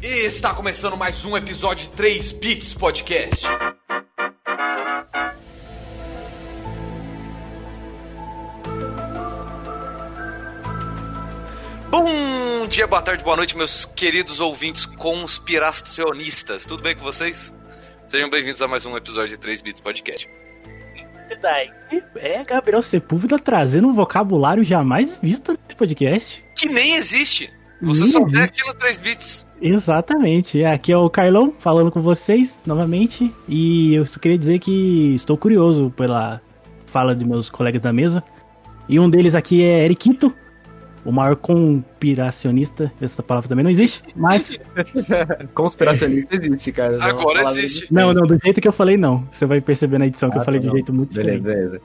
E está começando mais um episódio de 3 Bits Podcast. Bom dia, boa tarde, boa noite, meus queridos ouvintes conspiracionistas. Tudo bem com vocês? Sejam bem-vindos a mais um episódio de 3 Bits Podcast. É Gabriel Sepúlveda trazendo um vocabulário jamais visto nesse podcast. Que nem existe. Você só vê existe. aqui no 3 Bits. Exatamente. Aqui é o Carlão falando com vocês novamente. E eu só queria dizer que estou curioso pela fala de meus colegas da mesa. E um deles aqui é Eriquito, o maior conspiracionista. Essa palavra também não existe, mas. Conspiracionista existe, cara. É Agora existe. Não, não, do jeito que eu falei, não. Você vai perceber na edição que Ah, eu falei tá de jeito muito Beleza, diferente. beleza.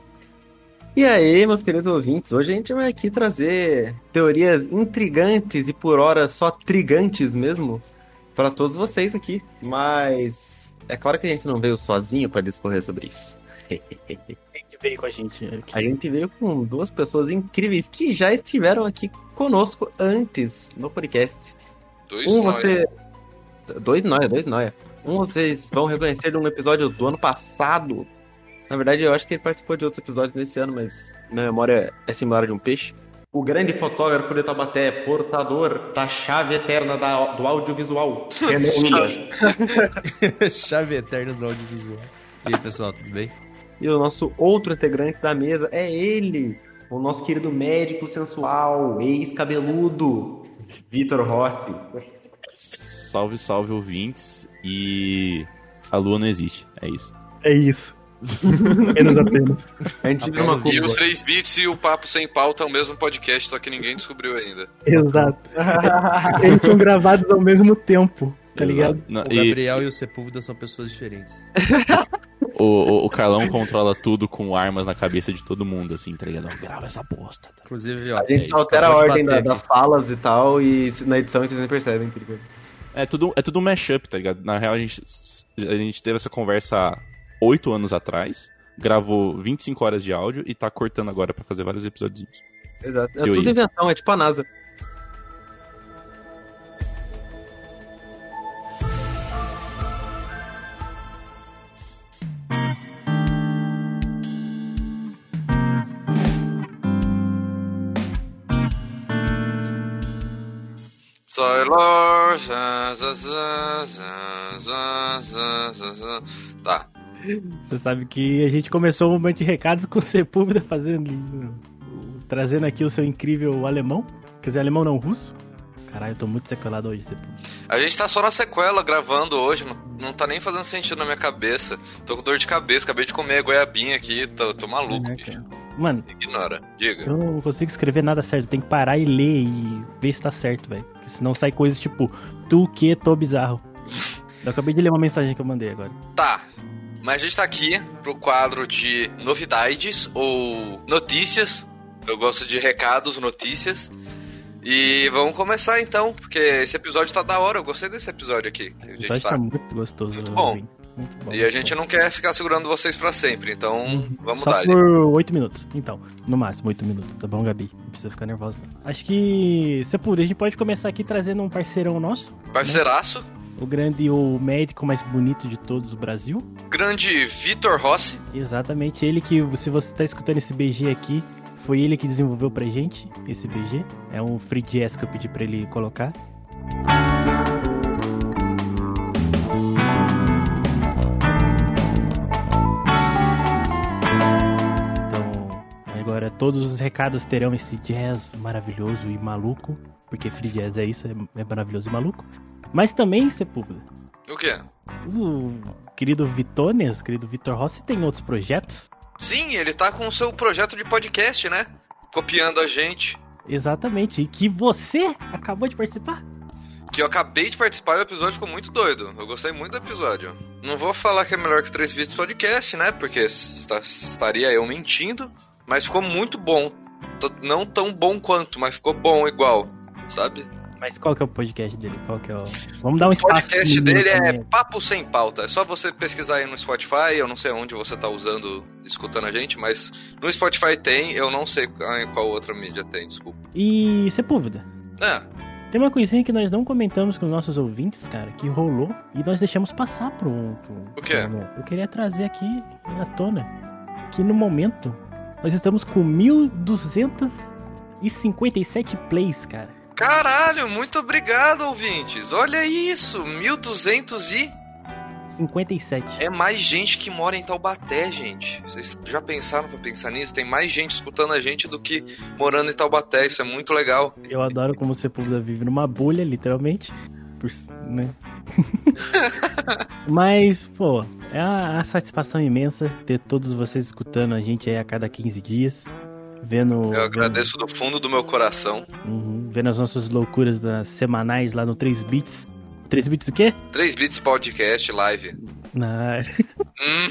E aí, meus queridos ouvintes, hoje a gente vai aqui trazer teorias intrigantes e por hora só trigantes mesmo para todos vocês aqui. Mas é claro que a gente não veio sozinho para discorrer sobre isso. Quem que veio com a gente, Eric? A gente veio com duas pessoas incríveis que já estiveram aqui conosco antes no podcast. Dois Um nós. você. Dois noia, dois noia. Um vocês vão reconhecer de um episódio do ano passado. Na verdade, eu acho que ele participou de outros episódios nesse ano, mas minha memória é similar a de um peixe. O grande fotógrafo de Taubaté, portador da chave eterna da- do audiovisual. Chave eterna do audiovisual. E aí, pessoal, tudo bem? E o nosso outro integrante da mesa é ele, o nosso querido médico sensual, ex-cabeludo, Vitor Rossi. Salve, salve ouvintes. E a lua não existe. É isso. É isso. apenas, apenas. A gente vive uma E o culpa. 3 Bits e o Papo Sem Pauta é o mesmo podcast, só que ninguém descobriu ainda. Exato. Eles são gravados ao mesmo tempo, tá ligado? Não, O e Gabriel e o Sepúlveda são pessoas diferentes. o, o, o Carlão controla tudo com armas na cabeça de todo mundo, assim, tá ligado? Grava essa bosta. tá? Inclusive, ó. A gente É altera a ordem da- das falas e tal, e na edição vocês nem percebem, tá ligado? É tudo, é tudo um mashup, tá ligado? Na real, a gente, a gente teve essa conversa oito anos atrás, gravou 25 horas de áudio e tá cortando agora pra fazer vários episódios. Exato. É Eu tudo ia. invenção, é tipo a NASA. Você sabe que a gente começou o momento de recados com o Sepúlveda fazendo. trazendo aqui o seu incrível alemão. Quer dizer, alemão não, russo. Caralho, eu tô muito sequelado hoje, Sepúlveda. A gente tá só na sequela gravando hoje, não, não tá nem fazendo sentido na minha cabeça. Tô com dor de cabeça, acabei de comer goiabinha aqui, tô, tô maluco, É, bicho. Mano, Ignora, diga. eu não consigo escrever nada certo. Tem que parar e ler e ver se tá certo, velho. Porque senão sai coisas tipo, tu que tô bizarro. Eu acabei de ler uma mensagem que eu mandei agora. Tá. Mas a gente tá aqui pro quadro de novidades ou notícias. Eu gosto de recados, notícias. E vamos começar então, porque esse episódio tá da hora. Eu gostei desse episódio aqui. que O episódio tá. tá muito gostoso. Muito bom. ouvinte. Muito bom. E a gente bom. não quer ficar segurando vocês pra sempre, então vamos Só dar. por 8 minutos. Então, no máximo 8 minutos, tá bom, Gabi? Não precisa ficar nervosa. Acho que, se é por, a gente pode começar aqui trazendo um parceirão nosso. Parceiraço, O grande, o médico mais bonito de todos do Brasil. grande Vitor Rossi. Exatamente, ele que, se você tá escutando esse BG aqui, foi ele que desenvolveu pra gente esse BG. É um free jazz que eu pedi pra ele colocar. Então, agora todos os recados terão esse jazz maravilhoso e maluco, porque free jazz é isso, é, é maravilhoso e maluco. Mas também, Sepúlveda, O quê? o querido Vitones, querido Vitor Rossi, tem outros projetos? Sim, ele tá com o seu projeto de podcast, né? Copiando a gente. Exatamente, e que você acabou de participar. Que eu acabei de participar e o episódio ficou muito doido. Eu gostei muito do episódio. Não vou falar que é melhor que três vídeos podcast, né? Porque esta- estaria eu mentindo. Mas ficou muito bom. Não tão bom quanto, mas ficou bom igual. Sabe? Mas qual que é o podcast dele? Qual que é o... Vamos dar um O espaço. podcast pro menino dele é. Papo Sem Pauta. É só você pesquisar aí no Spotify. Eu não sei onde você tá usando, escutando a gente, mas no Spotify tem. Eu não sei em qual outra mídia tem, desculpa. E Sepúlveda, É, Tem uma coisinha que nós não comentamos com os nossos ouvintes, cara, que rolou e nós deixamos passar pro. pro O quê? momento. Eu queria trazer aqui à tona que no momento nós estamos com 1.257 plays, cara. Caralho, muito obrigado, ouvintes. Olha isso, 1200 e 57. é mais gente que mora em Taubaté, gente. Vocês já pensaram pra pensar nisso? Tem mais gente escutando a gente do que morando em Taubaté. Isso é muito legal. Eu adoro como o Sepulveda vive numa bolha, literalmente. Por, né? Mas, pô, é uma satisfação imensa ter todos vocês escutando a gente aí a cada 15 dias. Vendo. Eu agradeço do fundo do meu coração. Vendo, uhum, vendo as nossas loucuras das semanais lá no 3 Bits. 3 Bits o quê? 3 Bits Podcast Live. Na... Hum.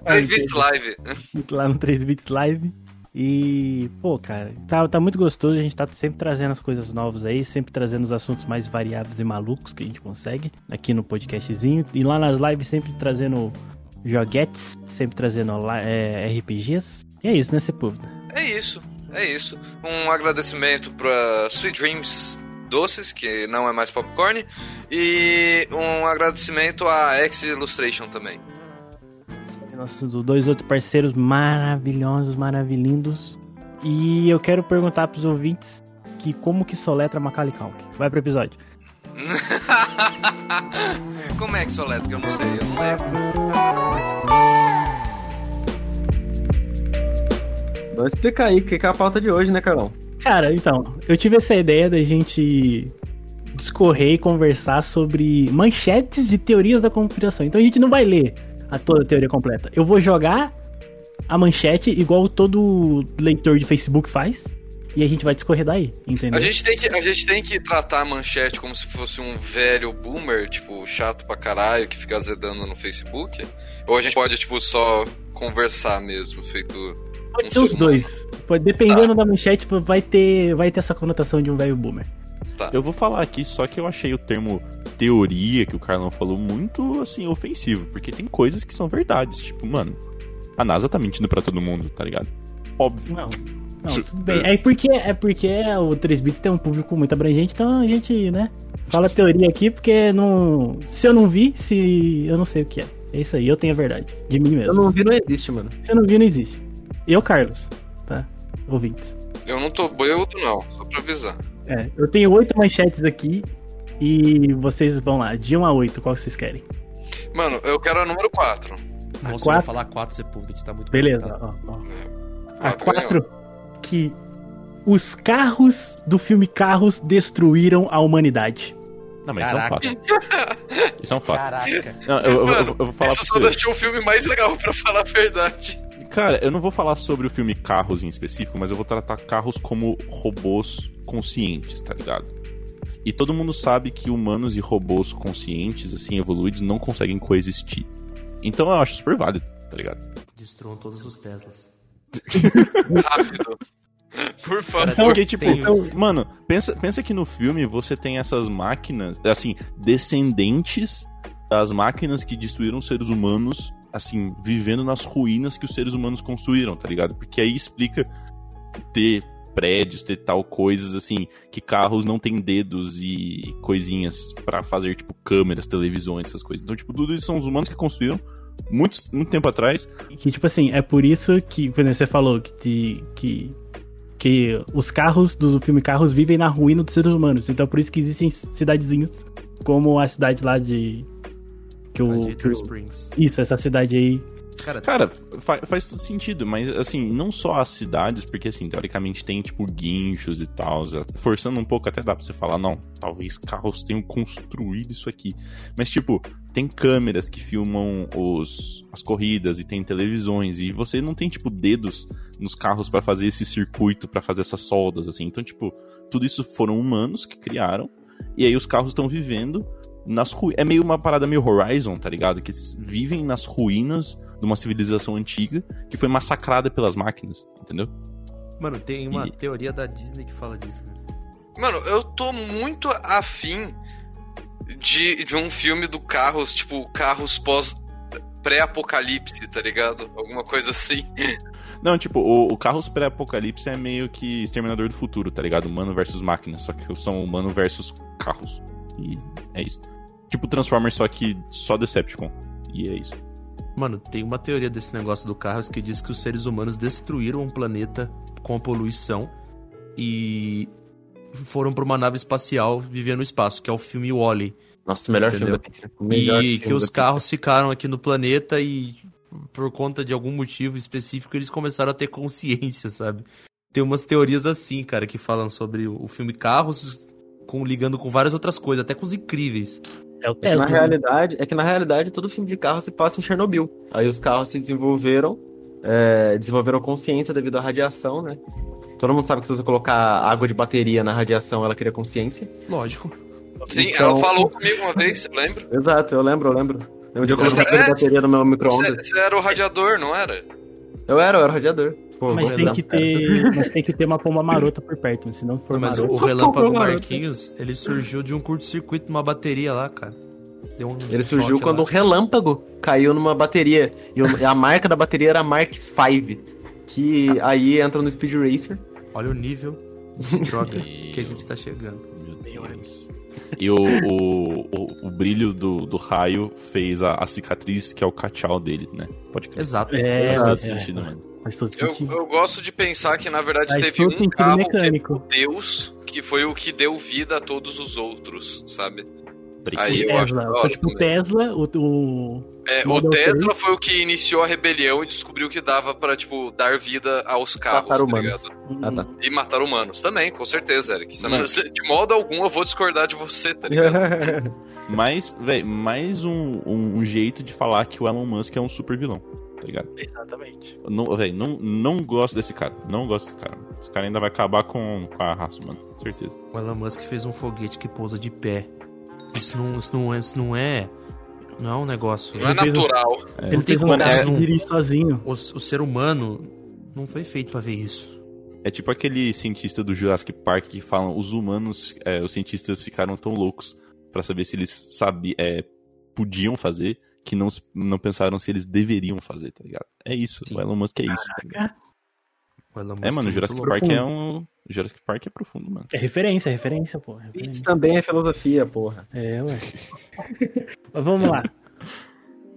3 Bits Live. lá no 3 Bits Live. E, pô, cara, tá, tá muito gostoso. A gente tá sempre trazendo as coisas novas aí, sempre trazendo os assuntos mais variados e malucos que a gente consegue aqui no podcastzinho. E lá nas lives, sempre trazendo joguetes, sempre trazendo é, RPGs. E é isso, né, Sepúlveda? É isso, é isso. Um agradecimento pra Sweet Dreams Doces, que não é mais popcorn. E um agradecimento a X Illustration também. nossos dois outros parceiros maravilhosos, maravilhindos. E eu quero perguntar pros ouvintes que como que soletra Macaulay Culkin. Vai pro episódio. como é que soletra? Que eu não sei, eu não lembro. Vamos explicar aí o que é a pauta de hoje, né, Carlão? Cara, então, eu tive essa ideia da gente discorrer e conversar sobre manchetes de teorias da conspiração. Então a gente não vai ler a toda a teoria completa. Eu vou jogar a manchete igual todo leitor de Facebook faz. E a gente vai discorrer daí, entendeu? A gente, tem que, a gente tem que tratar a manchete como se fosse um velho boomer, tipo, chato pra caralho, que fica azedando no Facebook. Ou a gente pode, tipo, só conversar mesmo, feito. Pode ser os dois. Pode, dependendo tá. da manchete, vai ter, vai ter essa conotação de um velho boomer. Tá. Eu vou falar aqui, só que eu achei o termo teoria que o Carlão falou muito, assim, ofensivo. Porque tem coisas que são verdades. Tipo, mano, a NASA tá mentindo pra todo mundo, tá ligado? Óbvio. Não. Não, tudo bem. É porque, é porque o 3 bits tem um público muito abrangente, então a gente, né, fala teoria aqui porque não, se eu não vi, se eu não sei o que é. É isso aí, eu tenho a verdade de mim mesmo. Se eu não vi, não existe, mano. Se eu não vi, não existe. Eu, Carlos, tá? Ouvintes. Eu não tô beudo, não, só pra avisar. É, eu tenho oito manchetes aqui e vocês vão lá, de 1 a 8, qual vocês querem? Mano, eu quero a número 4. A Nossa, quatro? falar 4 Sepulveda, que tá muito Beleza, ó, ó. A 4 que os carros do filme Carros destruíram a humanidade. Não, mas Caraca. isso é um fato. Isso é um fato. Caraca. Não, eu, eu, eu, eu, vou falar isso só deixou o filme mais legal pra falar a verdade. Cara, eu não vou falar sobre o filme Carros em específico, mas eu vou tratar carros como robôs conscientes, tá ligado? E todo mundo sabe que humanos e robôs conscientes, assim, evoluídos, não conseguem coexistir. Então eu acho super válido, tá ligado? Destruam todos os Teslas. Rápido. Por favor. Porque, tipo, então, mano, pensa, pensa que no filme você tem essas máquinas, assim, descendentes das máquinas que destruíram seres humanos, assim, vivendo nas ruínas que os seres humanos construíram, tá ligado? Porque aí explica ter prédios, ter tal coisas assim, que carros não têm dedos e coisinhas para fazer, tipo, câmeras, televisões, essas coisas. Então, tipo, tudo isso são os humanos que construíram muito, muito tempo atrás. Que, tipo assim, é por isso que, quando você falou que, que, que os carros do filme Carros vivem na ruína dos seres humanos. Então é por isso que existem cidadezinhos, como a cidade lá de. Que o, que o... Springs. Isso, essa cidade aí Cara, Cara fa faz todo sentido, mas assim, não só as cidades, porque assim, teoricamente tem tipo guinchos e tal, forçando um pouco até dá pra você falar, não, talvez carros tenham construído isso aqui. Mas tipo, tem câmeras que filmam os, as corridas e tem televisões e você não tem tipo dedos nos carros para fazer esse circuito, para fazer essas soldas assim. Então, tipo, tudo isso foram humanos que criaram e aí os carros estão vivendo nas ruínas. É meio uma parada meio Horizon, tá ligado? Que eles vivem nas ruínas de uma civilização antiga que foi massacrada pelas máquinas, entendeu? Mano, tem uma e... teoria da Disney que fala disso, né? Mano, eu tô muito afim de, de um filme do Carros, tipo, Carros pós pré-apocalipse, tá ligado? Alguma coisa assim. Não, tipo, o, o Carros pré-apocalipse é meio que Exterminador do Futuro, tá ligado? Humano versus máquina, só que são humano versus carros. E é isso. Tipo Transformers, só que só Decepticon. E é isso. Mano, tem uma teoria desse negócio do Carros que diz que os seres humanos destruíram um planeta com a poluição e foram pra uma nave espacial viver no espaço, que é o filme Wall-E. Nossa, o melhor Entendeu? filme da E que os carros ficaram aqui no planeta e por conta de algum motivo específico eles começaram a ter consciência, sabe? Tem umas teorias assim, cara, que falam sobre o o filme Carros com, ligando com várias outras coisas, até com os incríveis. É o É que na Tesla. realidade, é que na realidade todo filme de carro se passa em Chernobyl. Aí os carros se desenvolveram, é, desenvolveram consciência devido à radiação, né? Todo mundo sabe que se você colocar água de bateria na radiação, ela cria consciência. Lógico. Sim, Então- ela falou comigo uma vez, lembra? Exato, eu lembro, eu lembro. Um dia eu coloquei É, água de bateria no meu micro-ondas. Você você era o radiador, não era? Eu era, eu era radiador. Pô, Mas tem, que ter, mas tem que ter uma pomba marota por perto, se não for Mas maroto. o Relâmpago. Marquinhos, ele surgiu de um curto-circuito numa bateria lá, cara. Deu um Ele surgiu quando um lá. relâmpago caiu numa bateria. E a marca da bateria era Mark V. Que aí entra no Speed Racer. Olha o nível de droga E- que a gente tá chegando. Meu Deus. E o, o, o, o brilho do, do raio fez a, a cicatriz, que é o cachau dele, né? Pode crer. Exato. É, Faz todo é, sentido, é. mano. Eu, eu gosto de pensar que, na verdade, Faz teve um carro mecânico. que é Deus, que foi o que deu vida a todos os outros, sabe? Aí eu acho Tesla. hora Foi tipo o também. Tesla, o, o- É, o Tesla foi o que iniciou a rebelião e descobriu que dava pra, tipo, dar vida aos carros, Matar tá humanos. ligado? Ah, tá. E matar humanos também, com certeza, Eric. Mas- de modo algum eu vou discordar de você, tá ligado? Mas, velho, mais um, um, um jeito de falar que o Elon Musk é um super vilão, tá ligado? Exatamente. Não, velho, não, não gosto desse cara. Não gosto desse cara. Esse cara ainda vai acabar com, com a raça, mano. Com certeza. O Elon Musk fez um foguete que pousa de pé. Isso não, isso não, é, isso não é. Não é um negócio. Não é Ele um- natural. É, Ele tem um é- sozinho. O, o ser humano não foi feito pra ver isso. é tipo aquele cientista do Jurassic Park que falam os humanos, é, os cientistas ficaram tão loucos pra saber se eles sabiam, é, podiam fazer, que não, não pensaram se eles deveriam fazer, tá ligado? É isso, Sim. o Elon Musk é isso. tá É, mano, o muito Jurassic. Park profundo. é um. Jurassic Park é profundo, mano. É referência, é referência, pô. é Isso referência. também é filosofia, porra. É, ué. Mas vamos lá.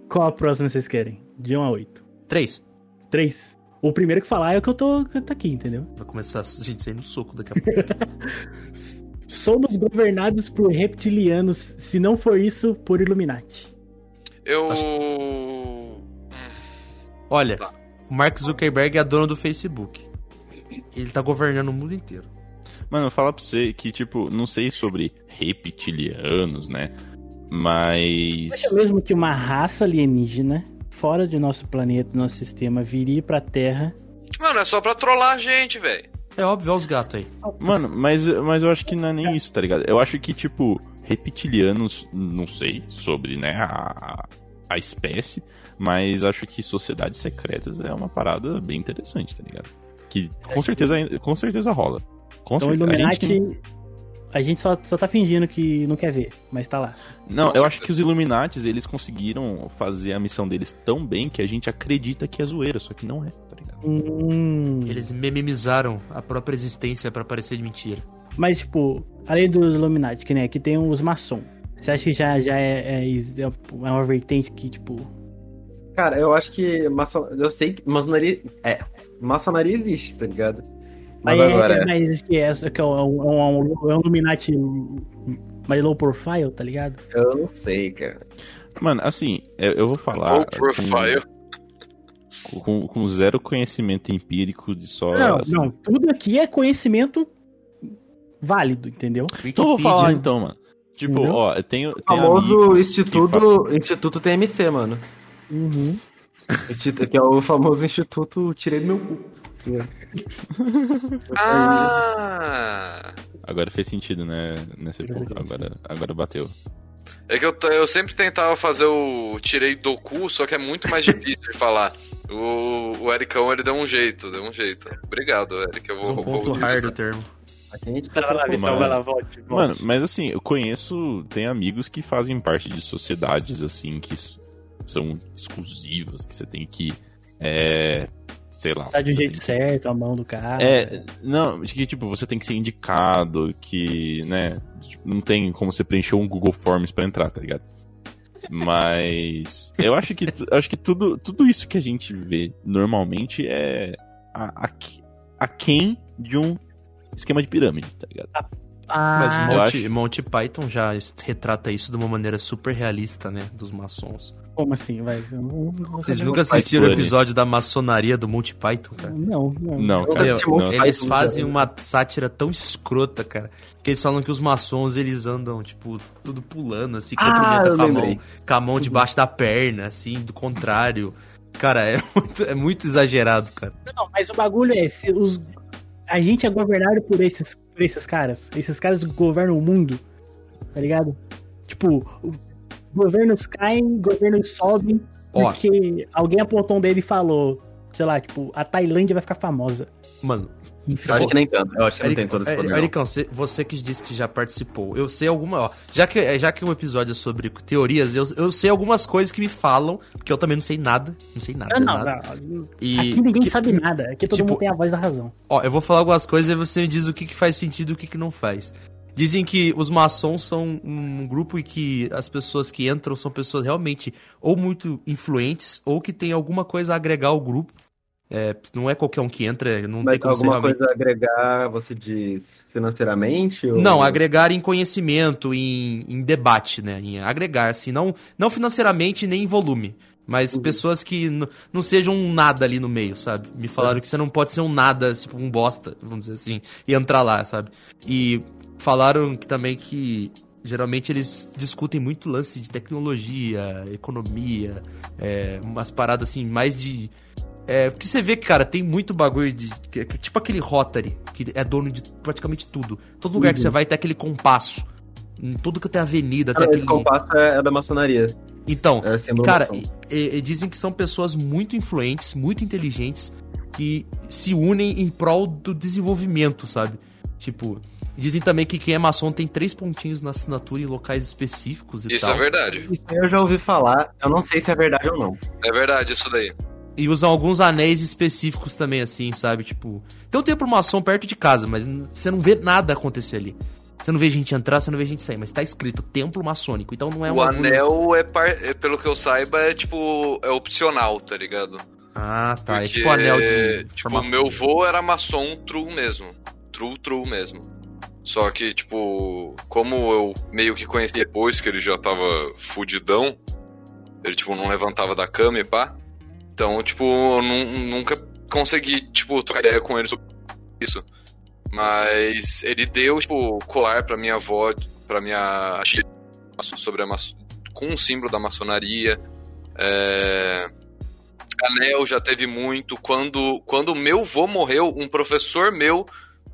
Qual a próxima vocês querem? De 1 a 8. Três. 3. O primeiro que falar é o que eu tô, que eu tô aqui, entendeu? Vai começar a gente sair no soco daqui a pouco. Somos governados por reptilianos, se não for isso, por Illuminati. Eu. Olha, Tá. o Mark Zuckerberg é dono do Facebook. Ele tá governando o mundo inteiro. Mano, eu falar pra você que, tipo, não sei sobre reptilianos, né? Mas. Acha mesmo que uma raça alienígena, fora de nosso planeta, nosso sistema, viria pra Terra? Mano, é só pra trollar a gente, velho. É óbvio, olha os gatos aí. Mano, mas, mas eu acho que não é nem isso, tá ligado? Eu acho que, tipo, reptilianos, não sei sobre, né, a, a espécie, mas acho que sociedades secretas é uma parada bem interessante, tá ligado? Que com certeza, com certeza rola. Com Então, certeza. A Illuminati, gente a gente só, só tá fingindo que não quer ver, mas tá lá. não, eu acho que os Illuminates, eles conseguiram fazer a missão deles tão bem que a gente acredita que é zoeira, só que não é, tá ligado? Hum. Eles mememizaram a própria existência pra parecer de mentira. Mas, tipo, além dos Illuminati, que nem aqui tem os maçom. Você acha que já, já é, é, é uma vertente que, tipo. Cara, eu acho que maçon... eu sei que maçonaria é, maçonaria existe, tá ligado? Mas Mas, agora é, mas que é, que é um, um, um, é um Illuminati mais low profile, tá ligado? eu não sei, cara. Mano, assim, eu, eu vou falar. Low profile. Com, com, com zero conhecimento empírico de só. não, assim. não, tudo aqui é conhecimento válido, entendeu? Então eu vou falar Wikipedia. então, mano. Tipo, Entendeu? ó, eu tenho. O famoso instituto, instituto TMC, mano. Uhum. Instituto, que é o famoso instituto tirei do meu cu. Ah! Agora fez sentido, né? Nessa época. Agora, agora bateu. É que eu, eu sempre tentava fazer o tirei do cu, só que é muito mais difícil de falar. O, o Ericão, ele deu um jeito, deu um jeito. Obrigado, Eric. Eu Mas vou, um vou ponto utilizar. hard do termo. A gente Vai lá, Vitão, vai lá, volte. volte. Mano, mas assim, eu conheço. Tem amigos que fazem parte de sociedades, assim, que são exclusivas, que você tem que. É, sei lá. Tá de um jeito certo, a mão do cara. É, não, de que tipo, você tem que ser indicado, que, né, tipo, não tem como você preencher um Google Forms pra entrar, tá ligado? Mas eu acho que acho que tudo, tudo isso que a gente vê normalmente é a, a, a quem de um esquema de pirâmide, tá ligado? Mas Ah, eu Monty, acho- Monty Python já retrata isso de uma maneira super realista, né? Dos maçons. como assim? Vai? Eu não- não- não Vocês nunca assistiram o episódio da maçonaria do Monty Python, cara? Não, não. Não, Eu cara, assisti não. Eles fazem uma sátira tão escrota, cara, que eles falam que os maçons eles andam, tipo, tudo pulando, assim, Ah, cumprimenta eu com a mão, com a mão debaixo da perna, assim, do contrário. Cara, é muito, é muito exagerado, cara. Não, mas o bagulho é, se os, a gente é governado por esses, por esses caras. Esses caras governam o mundo, tá ligado? Tipo, governos caem, governos sobem, Ó. porque alguém apontou um dedo e falou, sei lá, tipo, a Tailândia vai ficar famosa. Mano, Eu acho que nem tanto. Eu acho que não tem todo esse é, poder. não. Ericão, você, você que disse que já participou, eu sei alguma. Ó, já, que, já que um episódio é sobre teorias, eu, eu sei algumas coisas que me falam, porque eu também não sei nada. Não sei nada. Ah, não, nada. não. E, Aqui ninguém que- sabe nada. Aqui todo tipo, mundo tem a voz da razão. Ó, eu vou falar algumas coisas e você me diz o que, que faz sentido e o que, que não faz. Dizem que os maçons são um grupo e que as pessoas que entram são pessoas realmente ou muito influentes ou que tem alguma coisa a agregar ao grupo. É, não é qualquer um que entra, não tem Mas como ser alguma realmente... coisa agregar, você diz, financeiramente? Ou... Não, agregar em conhecimento, em, em debate, né? Em agregar, assim, não, não financeiramente nem em volume. Mas Uhum. pessoas que não sejam um nada ali no meio, sabe? Me falaram que você não pode ser um nada, tipo um bosta, vamos dizer assim, e entrar lá, sabe? E falaram que também que geralmente eles discutem muito lance de tecnologia, economia, é, umas paradas assim, mais de. É, porque você vê que, cara, tem muito bagulho de. que- que- tipo aquele Rotary, que é dono de praticamente tudo. Todo lugar que Uhum. você vai tem aquele compasso. Em tudo que tem avenida, Ah, tem aquele. compasso é, é da maçonaria. Então, É símbolo Cara, e- e- dizem que são pessoas muito influentes, muito inteligentes, que se unem em prol do desenvolvimento, sabe? Tipo, dizem também que quem é maçom tem três pontinhos na assinatura em locais específicos e Isso tal. é verdade. Isso aí eu já ouvi falar, eu não sei se é verdade ou não. É verdade isso daí. E usam alguns anéis específicos também, assim, sabe? Tipo, tem um templo maçom perto de casa, mas você não vê nada acontecer ali. Você não vê gente entrar, você não vê gente sair, mas tá escrito templo maçônico, então não é um o anel é, par... é, pelo que eu saiba, é tipo. É opcional, tá ligado? Ah, tá. É Porque, tipo anel de. Tipo, forma- meu vô era maçom true mesmo. True, true mesmo. Só que, tipo, como eu meio que conheci depois que ele já tava fudidão, ele, tipo, não levantava da cama e pá. Então, tipo, eu nu- nunca consegui, tipo, trocar ideia com ele sobre isso. Mas ele deu, tipo, colar pra minha avó, pra minha tia, sobre a maço... com um símbolo da maçonaria. É... Anel já teve muito. Quando quando meu vô morreu, um professor meu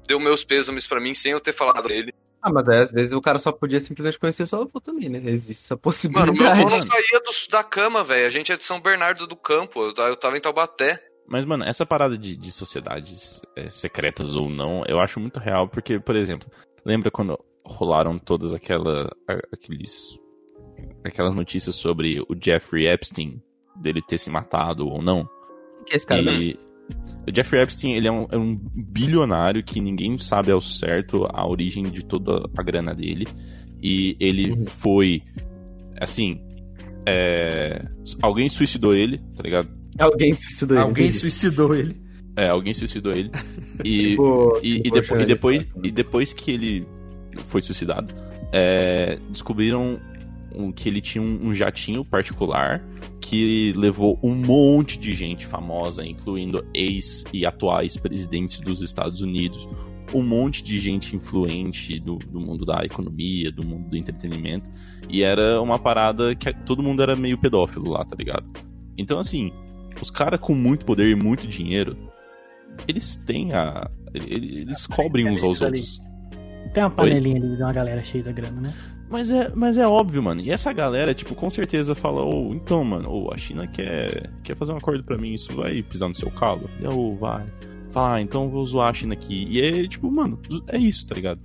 deu meus pêsames pra mim sem eu ter falado dele. Ah, mas aí, às vezes o cara só podia simplesmente conhecer sua avó também, né? Existe essa Mano, possibilidade. meu avô não saía do- da cama, velho. A gente é de São Bernardo do Campo. Eu, eu tava em Taubaté. Mas, mano, essa parada de, de sociedades é, secretas ou não, eu acho muito real, porque, por exemplo, lembra quando rolaram todas aquela, a- aqueles, aquelas notícias sobre o Jeffrey Epstein, dele ter se matado ou não? que é esse cara? E o Jeffrey Epstein, ele é um, é um bilionário que ninguém sabe ao certo a origem de toda a grana dele. E ele Uhum. foi, assim, é, alguém suicidou ele, tá ligado? Alguém suicidou. Alguém entendi. suicidou ele. É, alguém suicidou ele. E, Tipo, e, e tipo, depois, e, depois, Xande, e depois que ele foi suicidado, é, descobriram um- que ele tinha um, um jatinho particular que levou um monte de gente famosa, incluindo ex e atuais presidentes dos Estados Unidos, um monte de gente influente do, do mundo da economia, do mundo do entretenimento, e era uma parada que todo mundo era meio pedófilo lá, tá ligado? Então, assim, os caras com muito poder e muito dinheiro, eles têm a. Eles, eles cobrem uns aos ali. outros. Tem uma panelinha ali de uma galera cheia da grana, né? Mas é, mas é óbvio, mano. E essa galera, tipo, com certeza fala, ô, então, mano, ô, a China quer, quer fazer um acordo pra mim, isso vai pisar no seu calo? E, Ô, vai. Fala, ah, então vou zoar a China aqui. E é, tipo, mano, é isso, tá ligado?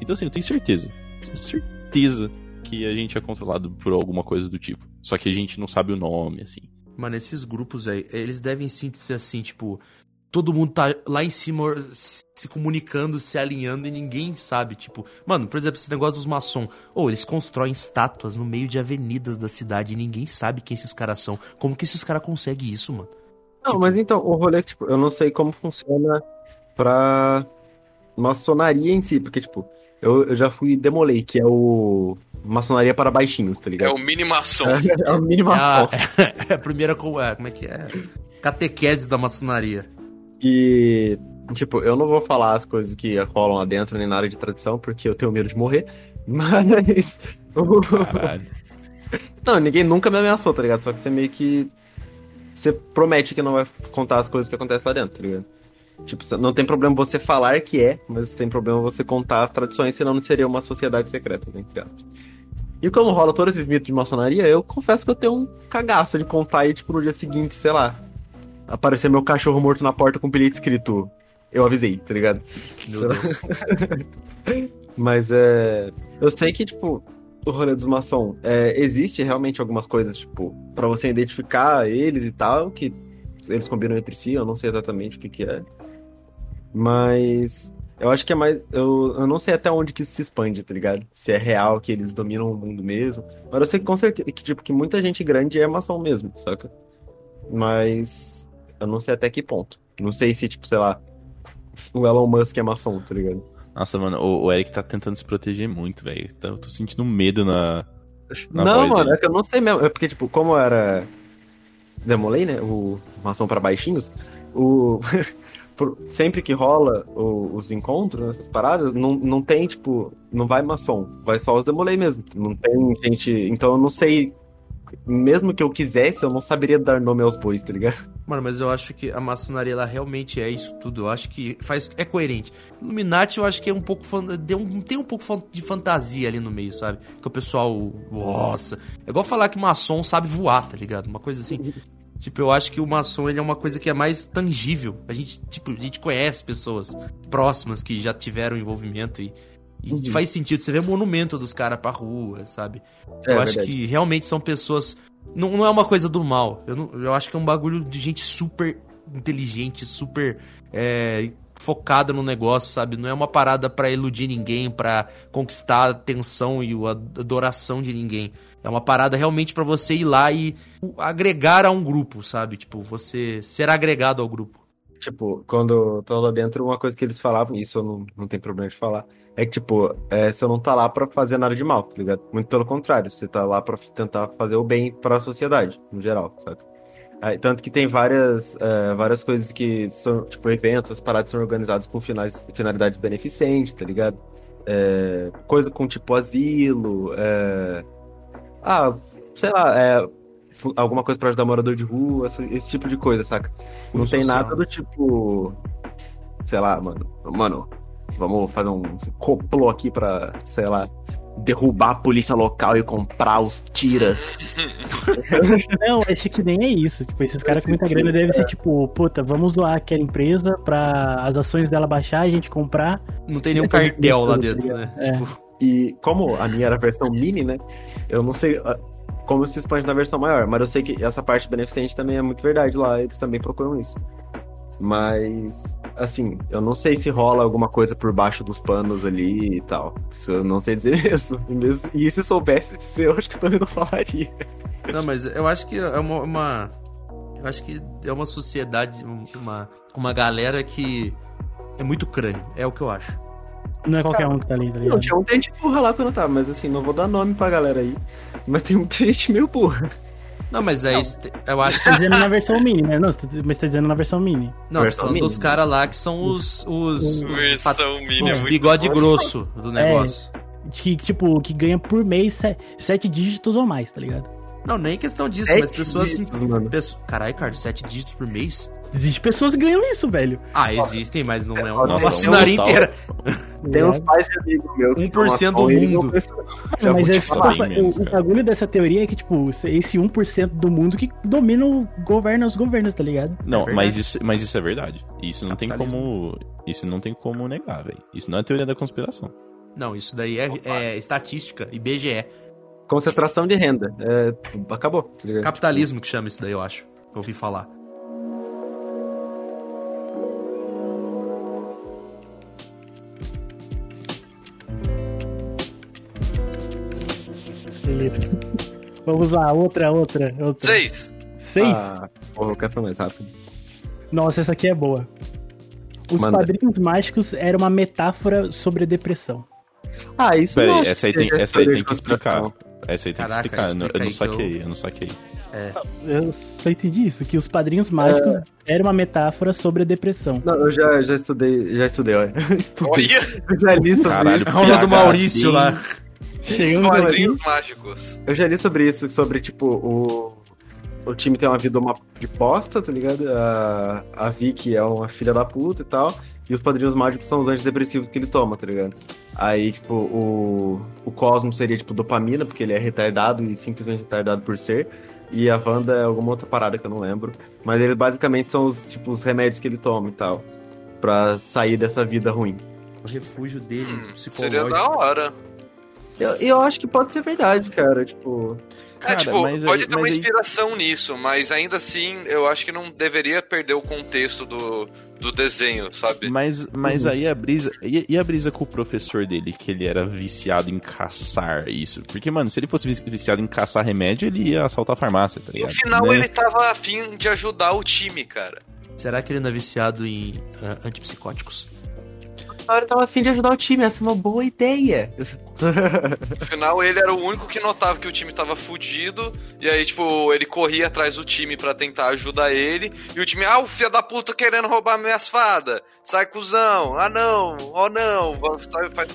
Então, assim, eu tenho certeza. tenho certeza que a gente é controlado por alguma coisa do tipo. Só que a gente não sabe o nome, assim. Mano, esses grupos aí, eles devem sim ser assim, tipo, todo mundo tá lá em cima se comunicando, se alinhando e ninguém sabe, tipo, mano, por exemplo, esse negócio dos maçom, ou eles constroem estátuas no meio de avenidas da cidade e ninguém sabe quem esses caras são. Como que esses caras conseguem isso, mano? Não, Tipo- mas então, o rolê é que, tipo, eu não sei como funciona pra maçonaria em si, porque, tipo, eu, eu já fui Demolei, que é o maçonaria para baixinhos, tá É ligado? o mini maçom. É o mínimo É a, maçom. é a primeira, co- é, como é que é? Catequese da maçonaria. E, tipo, eu não vou falar as coisas que rolam lá dentro nem na área de tradição, porque eu tenho medo de morrer, mas... Caralho. Não, ninguém nunca me ameaçou, tá ligado? Só que você meio que. Você promete que não vai contar as coisas que acontecem lá dentro, tá ligado? Tipo, não tem problema você falar que é, mas tem problema você contar as tradições, senão não seria uma sociedade secreta, né, entre aspas. E como rola todos esses mitos de maçonaria, eu confesso que eu tenho um cagaço de contar e, tipo, no dia seguinte, sei lá, aparecer meu cachorro morto na porta com um bilhete escrito eu avisei, tá ligado? Mas é. Eu sei que, tipo, o rolê dos maçom, é, existe realmente algumas coisas, tipo, pra você identificar eles e tal, que eles combinam entre si, eu não sei exatamente o que que é. Mas eu acho que é mais. Eu, eu não sei até onde que isso se expande, tá ligado? Se é real que eles dominam o mundo mesmo. Mas eu sei que com certeza que, tipo, que muita gente grande é maçom mesmo, saca? Mas eu não sei até que ponto. Não sei se, tipo, sei lá, o Elon Musk é maçom, tá ligado? Nossa, mano, o, o Eric tá tentando se proteger muito, velho. Tá- Eu tô sentindo medo na. Na não, mano, dele. é que eu não sei mesmo. É porque, tipo, como era. Demolei, né? O maçom para baixinhos. O. Sempre que rola o- os encontros, essas paradas, não, não tem, tipo, não vai maçom, vai só os demolei mesmo. Não tem gente. Então eu não sei. Mesmo que eu quisesse, eu não saberia dar nome aos bois, tá ligado? Mano, mas eu acho que a maçonaria ela realmente é isso tudo. Eu acho que faz é coerente. Illuminati eu acho que é um pouco deu um- tem um pouco de fantasia ali no meio, sabe? Que o pessoal, nossa, é igual falar que maçom sabe voar, tá ligado? Uma coisa assim. Tipo, eu acho que o maçom ele é uma coisa que é mais tangível. A gente, tipo, a gente conhece pessoas próximas que já tiveram envolvimento e, e Uhum. faz sentido. Você vê monumento dos caras pra rua, sabe? É, eu acho verdade. que realmente são pessoas. Não, não é uma coisa do mal. Eu, não- eu acho que é um bagulho de gente super inteligente, super é, focada no negócio, sabe? Não é uma parada pra iludir ninguém, pra conquistar a atenção e a adoração de ninguém. É uma parada realmente pra você ir lá e agregar a um grupo, sabe? Tipo, você ser agregado ao grupo. Tipo, quando eu tô lá dentro, uma coisa que eles falavam, e isso eu não, não tenho problema de falar, é que, tipo, é, você não tá lá pra fazer nada de mal, tá ligado? Muito pelo contrário, você tá lá pra tentar fazer o bem pra sociedade, no geral, sabe? Aí, tanto que tem várias, é, várias coisas que são, tipo, eventos, as paradas são organizadas com finais, finalidades beneficentes, tá ligado? É, coisa com, tipo, asilo, é, ah, sei lá, é, alguma coisa pra ajudar morador de rua, esse, esse tipo de coisa, saca? Não tem nada do tipo. Sei lá, mano. Mano, vamos fazer um complô aqui pra, sei lá, derrubar a polícia local e comprar os tiras. Não, acho que nem é isso. Tipo, esses caras com muita grana devem ser tipo, puta, vamos doar aquela empresa pra as ações dela baixar, a gente comprar. Não tem nenhum cartel lá dentro, né? É. Tipo, E como a minha era a versão mini, né? Eu não sei ah, como se expande na versão maior, mas eu sei que essa parte beneficente também é muito verdade lá, eles também procuram isso. Mas, assim, eu não sei se rola alguma coisa por baixo dos panos ali e tal. Isso eu não sei dizer mesmo. E, se soubesse, eu acho que eu também não falaria. Não, mas eu acho que é uma, uma- Eu acho que é uma sociedade, um- uma, uma galera que é muito crânio. É o que eu acho. Não é qualquer um que tá ali, tá Não, ligado? tinha muita gente burra lá quando eu tava, mas assim, não vou dar nome pra galera aí. Mas tem muita gente meio burra. Não, mas é isso. Eu acho que. Tá dizendo na versão mini, né? Não, mas tá dizendo na versão mini. Não, tô Versão falando dos mínima. caras lá que são os. Os, os, Versão mini é os muito bigode bom. grosso do negócio. Que, tipo, que ganha por mês se- sete dígitos ou mais, tá ligado? Não, nem questão disso, mas Sete pessoas assim. dígitos, mano. Pesso... Caralho, Ricardo, sete dígitos por mês? Existem pessoas que ganham isso, velho. Ah, existem, mas não é uma Nossa, maçonaria um inteira. Tem uns pais de amigo meu que 1% são do mundo. Mano, mas é te só, o, menos, o bagulho dessa teoria é que, tipo, esse 1% do mundo que domina o governo os governos, tá ligado? Não, verdade. mas, isso, mas isso é verdade. Isso não tem Capitalismo. como. Isso não tem como negar, velho. Isso não é teoria da conspiração. Não, isso daí é, é estatística, IBGE. concentração de renda. É, acabou, tá ligado? Capitalismo que chama isso daí, eu acho. Eu ouvi falar. Vamos lá, outra, outra, outra. Seis. Seis? Ah, porra, eu quero falar mais rápido. Nossa, essa aqui é boa. Os Manda. padrinhos mágicos era uma metáfora sobre a depressão. Ah, isso Peraí, não essa aí tem, essa aí tem que explicar. Essa aí tem Caraca, que explicar. Eu não- Eu não explica saquei, eu não saquei. Eu só entendi isso, que os padrinhos mágicos era uma metáfora sobre a depressão. Não, eu já, já estudei, já estudei, olha. Estudei. Olha, Eu já li sobre Caralho, isso. A aula do. Maurício lá. Aqui, quadrinhos mágicos. Eu já li sobre isso, sobre, tipo, o, o time tem uma vida uma de bosta, tá ligado? A, a Vicky é uma filha da puta e tal. E os padrinhos mágicos são os antidepressivos que ele toma, tá ligado? Aí, tipo, o, o Cosmo seria, tipo, dopamina, porque ele é retardado e simplesmente retardado por ser. E a Wanda é alguma outra parada que eu não lembro. Mas eles basicamente são os, tipo, os remédios que ele toma e tal. Pra sair dessa vida ruim. O refúgio dele, Hum, psicológico. seria da hora. Eu, eu acho que pode ser verdade, cara. Tipo. É, Cara, tipo, mas aí- pode ter uma aí- inspiração nisso, mas ainda assim, eu acho que não deveria perder o contexto do, do desenho, sabe? Mas, mas aí a brisa. E, e a brisa com o professor dele, que ele era viciado em caçar isso? Porque, mano, se ele fosse vici- viciado em caçar remédio, ele ia assaltar a farmácia, tá No ligado? final, Né? ele tava afim de ajudar o time, cara. Será que ele não é viciado em ah, antipsicóticos? Na hora eu tava afim de ajudar o time, essa é uma boa ideia. No final, ele era o único que notava que o time tava fudido. E aí, tipo, ele corria atrás do time pra tentar ajudar ele. E o time, ah, o filho da puta querendo roubar minhas fadas. Sai, cuzão. Ah, não. Oh, não. Sai, faz...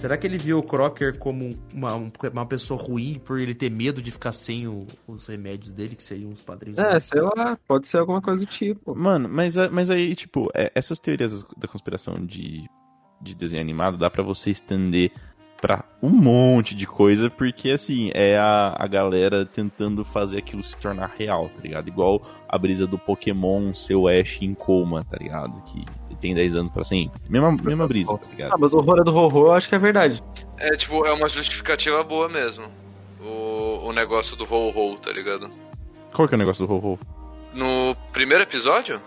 Será que ele viu o Crocker como uma, um- uma pessoa ruim por ele ter medo de ficar sem o- os remédios dele, que seriam os padrinhos? É, sei lá, pode ser alguma coisa do tipo. Mano, mas, a- mas aí, tipo, é- essas teorias da conspiração de, de desenho animado dá pra você estender pra um monte de coisa, porque assim, é a, a galera tentando fazer aquilo se tornar real, tá ligado? Igual a brisa do Pokémon ser o Ash em coma, tá ligado? Que tem 10 anos pra sempre. Mesma, mesma brisa, tá Ah, ligado? mas o horror do Rorô eu acho que é verdade. É, tipo, é uma justificativa boa mesmo. O, o negócio do ho-ho, tá ligado? Qual que é o negócio do Ho-Ho? No primeiro episódio?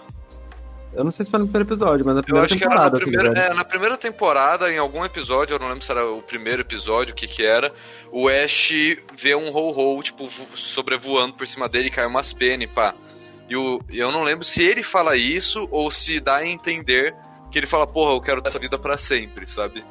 Eu não sei se foi no primeiro episódio, mas na Eu primeira acho que era na temporada. tá primeira, ligado? é, na primeira temporada, em algum episódio, eu não lembro se era o primeiro episódio, o que que era, o Ash vê um ho-ho, tipo, vo- sobrevoando por cima dele, cai umas penas e pá. E o, e eu não lembro se ele fala isso ou se dá a entender que ele fala, porra, eu quero dessa vida pra sempre, sabe?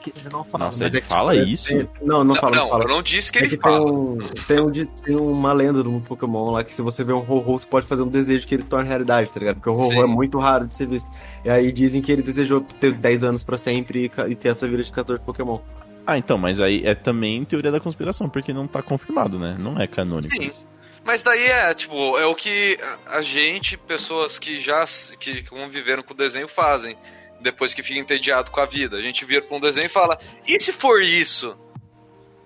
Que ele não fala, Nossa, mas ele é que, fala tipo, isso? tem- Não, não, fala, não, fala. eu não disse que É ele que tem, fala. um, tem, um, tem uma lenda no Pokémon lá que se você vê um Ho-Ho, você pode fazer um desejo que ele se torne realidade, tá ligado? Porque o Ho-Ho é muito raro de ser visto. E aí dizem que ele desejou ter 10 anos pra sempre e e ter essa vida de 14 Pokémon. Ah, então, mas aí é também teoria da conspiração, porque não tá confirmado, né? Não é canônico Sim. isso. Mas daí é, tipo, é o que a gente, pessoas que já que conviveram com o desenho fazem. Depois que fica entediado com a vida. A gente vira pra um desenho e fala, e se for isso?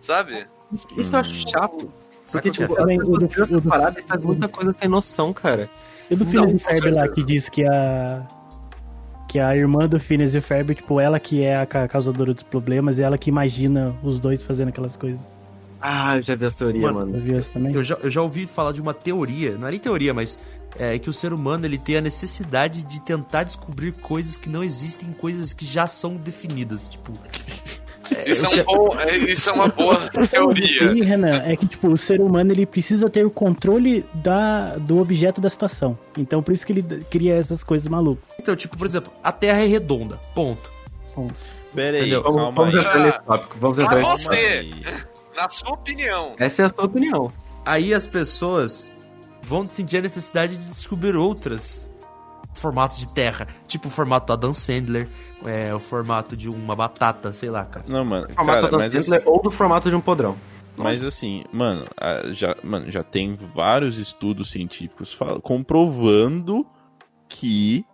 Sabe? Isso, isso que eu acho chato. Porque, tipo, é? as Também, pessoas o do- tiram o do- essas paradas e faz muita coisa sem noção, cara. E do Phineas e Ferb lá, que diz que a. Que a irmã do Phineas e Ferb, tipo, ela que é a ca- causadora dos problemas e ela que imagina os dois fazendo aquelas coisas. Ah, eu já vi as teorias, Mano, mano. Eu já, eu já ouvi falar de uma teoria, não é nem teoria, mas é que o ser humano ele tem a necessidade de tentar descobrir coisas que não existem, coisas que já são definidas. Tipo, Isso é, um bom, é- isso é uma boa teoria. E, Renan, é que tipo, o ser humano ele precisa ter o controle da, do objeto da situação. Então por isso que ele cria essas coisas malucas. então, tipo, por exemplo, a Terra é redonda, ponto. Pera aí, Entendeu? Vamos, calma vamos aí. entrar nesse tópico. Vamos entrar Você. aí. Na sua opinião. Essa é a sua opinião. Aí as pessoas vão sentir a necessidade de descobrir outras formatos de Terra, tipo o formato do Adam Sandler, é, o formato de uma batata, sei lá, cara. Não, mano, Do formato cara, do mas, Hitler assim, ou do formato de um podrão. mas assim, mano, já, mano, já tem vários estudos científicos fal- comprovando que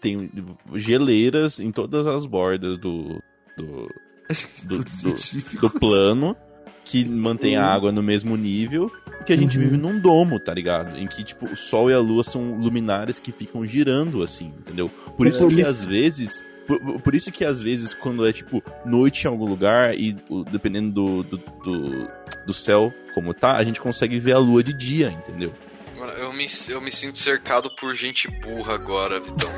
tem geleiras em todas as bordas do, do, do- científicos. do plano que mantém a água no mesmo nível e que a gente Uhum. vive num domo, tá ligado? Em que, tipo, o Sol e a Lua são luminares que ficam girando assim, entendeu? Por isso que às vezes Por, por isso que às vezes, quando é tipo noite em algum lugar e dependendo do, do, do, do céu como tá, a gente consegue ver a lua de dia, entendeu? Mano, eu me, eu me sinto cercado por gente burra agora, Vitão.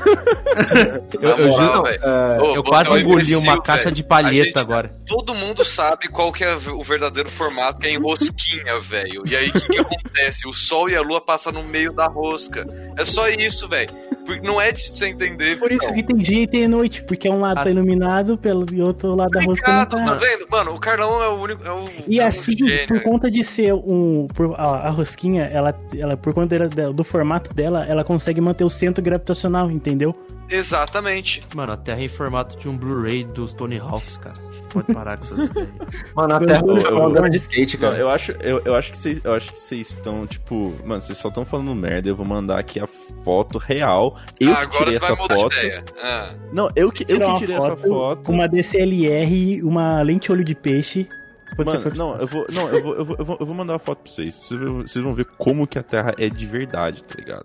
Eu, Na eu moral. É, Ô, eu quase é um engoli imbecil, uma caixa velho. de palheta gente- agora. Todo mundo sabe qual que é o verdadeiro formato, que é em rosquinha, velho. E aí, o que, que acontece? O sol e a lua passam no meio da rosca. É só isso, velho. Porque Não é de você entender, Por isso Vitão. que tem dia e tem noite, porque um lado Ah. tá iluminado pelo, e outro lado da rosca não Obrigado, tá. tá vendo? Mano, o Carlão é o único. É o, E é um assim, gênio, por conta de ser um. por- a, a rosquinha, ela, ela, por conta dela- do formato dela, ela consegue manter o centro gravitacional, entendeu? Exatamente. Mano, a Terra é em formato de um Blu-ray dos Tony Hawks, cara. Pode parar com essas ideias. Mano, a Eu- Terra eu- é uma andando de skate, Não, cara. eu acho, eu, eu acho que vocês, eu acho que vocês estão tipo, mano, vocês só estão falando merda. Eu vou mandar aqui a foto real. Eu ah, agora tirei você vai essa mudar foto. de ideia. Ah. Não, eu que, eu que uma tirei essa foto. Uma DCLR, uma lente olho de peixe. Mano, não, eu vou, não, eu vou, eu vou, eu vou, eu vou mandar a foto pra vocês. Vocês vão, ver como que a Terra é de verdade, tá ligado?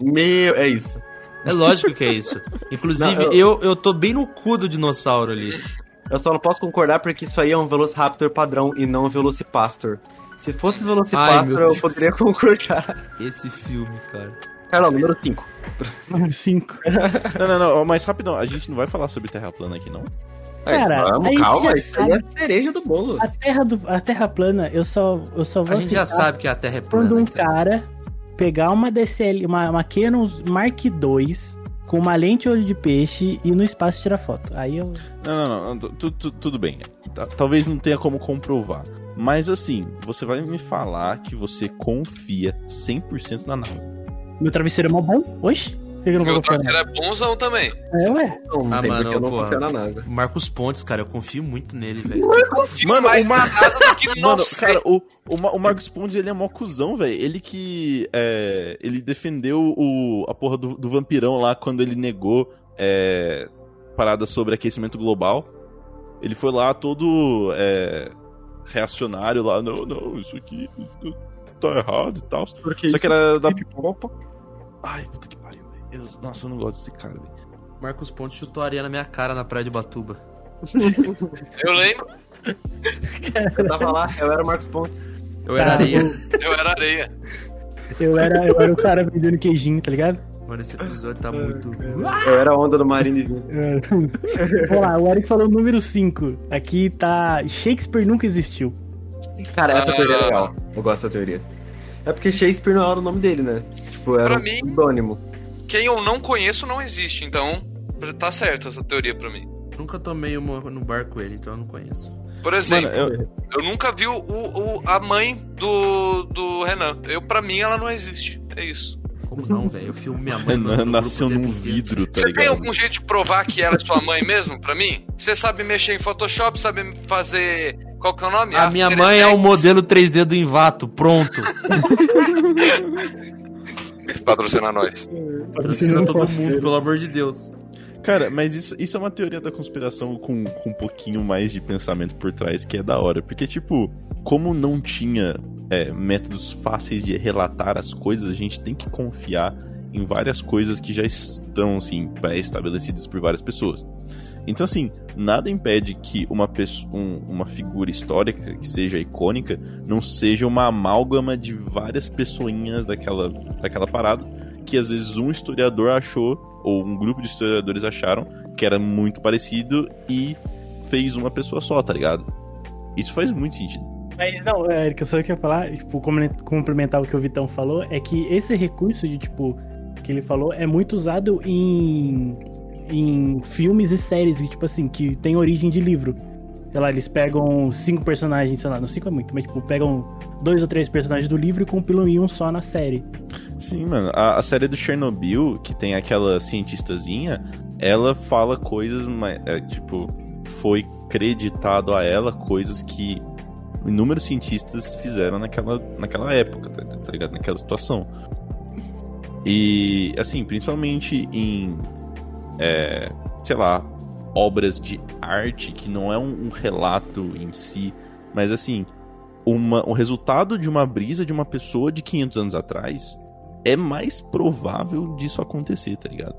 Meu, é isso. É lógico que é isso. Inclusive, Não, eu... Eu, tô bem no cu do dinossauro ali. Eu só não posso concordar porque isso aí é um Velociraptor padrão e não um Velocipastor. Se fosse Ai, Velocipastor, meu eu poderia concordar. Esse filme, cara. Carol, número 5. Número 5. Não, não, não, mas rapidão, a gente não vai falar sobre Terra plana aqui, não? Cara, vamos, calma, isso aí é a cereja do bolo. A terra, do, a terra plana, eu só, eu só vou A gente já sabe que a Terra é quando plana. um então. cara pegar uma DCL, uma, uma Canon Mark II com uma lente olho de peixe e no espaço tirar foto. Aí eu. Não, não, não, tu- tu- tudo bem. Talvez não tenha como comprovar. Mas assim, você vai me falar que você confia 100% na NASA. Meu travesseiro é mó bom? Oxe? Por que não confiar? travesseiro é bonzão também. É, ué. Não, não Ah, tem mano, eu não porra. confio na NASA. O Marcos Pontes, cara, eu confio muito nele, velho. Confio Mano, mais o na NASA do que no Mano, nosso. cara, o, o, o Marcos Pontes, ele é mó cuzão, velho. Ele que. é, ele defendeu o, a porra do, do vampirão lá quando ele negou é, parada sobre aquecimento global. Ele foi lá todo é, reacionário lá. Não, não, isso aqui tá errado e tal. Porque Só que era da. Opa. Ai, puta que. Eu- Nossa, eu não gosto desse cara, velho. Marcos Pontes chutou areia na minha cara na praia de Batuba. Eu lembro, Eu tava lá, eu era o Marcos Pontes. Eu era Tá, areia. eu era areia. Eu era, eu era o cara vendendo queijinho, tá ligado? Mano, esse episódio tá muito. Eu era a onda do. É. Vamos lá, o Eric falou o número 5. Aqui tá. Shakespeare nunca existiu. Cara, essa Ah. teoria é legal. Eu gosto da teoria. É porque Shakespeare não era o nome dele, né? Tipo, era Pra um mim- pseudônimo. Quem eu não conheço não existe, então tá certo essa teoria pra mim. Nunca tomei uma no bar com ele, então eu não conheço. Por exemplo, Mano, eu, eu nunca vi o, o- a mãe do, do Renan. Eu, pra mim, ela não existe. É isso. Como não, velho? Eu filmo minha mãe. Renan no nasceu num vidro, tá Você tem ligado? algum jeito de provar que ela é sua mãe mesmo, pra mim? Você sabe mexer em Photoshop, sabe fazer. Qual que é o nome? A minha After mãe é o Effects? modelo 3D do Invato, pronto. Patrocina nós. Patrocina todo mundo, pelo amor de Deus. Cara, mas isso, isso é uma teoria da conspiração com, com um pouquinho mais de pensamento por trás, que é da hora. Porque, tipo, como não tinha é, métodos fáceis de relatar as coisas, a gente tem que confiar em várias coisas que já estão, assim, pré-estabelecidas por várias pessoas. Então, assim, nada impede que uma, pesso- um- uma figura histórica que seja icônica não seja uma amálgama de várias pessoinhas daquela, daquela parada que às vezes um historiador achou, ou um grupo de historiadores acharam, que era muito parecido e fez uma pessoa só, tá ligado? Isso faz muito sentido. Mas não, Eric, eu só queria falar, tipo, comple- complementar o que o Vitão falou, é que esse recurso de, tipo, que ele falou é muito usado em, em filmes e séries, tipo assim, que tem origem de livro. Sei lá, eles pegam cinco personagens, sei lá, não cinco é muito, mas tipo, pegam dois ou três personagens do livro e compilam em um só na série. Sim, mano. A, a série do Chernobyl, que tem aquela cientistazinha, ela fala coisas, é, tipo, foi creditado a ela coisas que inúmeros cientistas fizeram naquela, naquela época, tá, tá ligado? Naquela situação. E, assim, principalmente em, é, sei lá, obras de arte que não é um, um relato em si, mas assim, uma, o resultado de uma brisa de uma pessoa de 500 anos atrás é mais provável disso acontecer, tá ligado?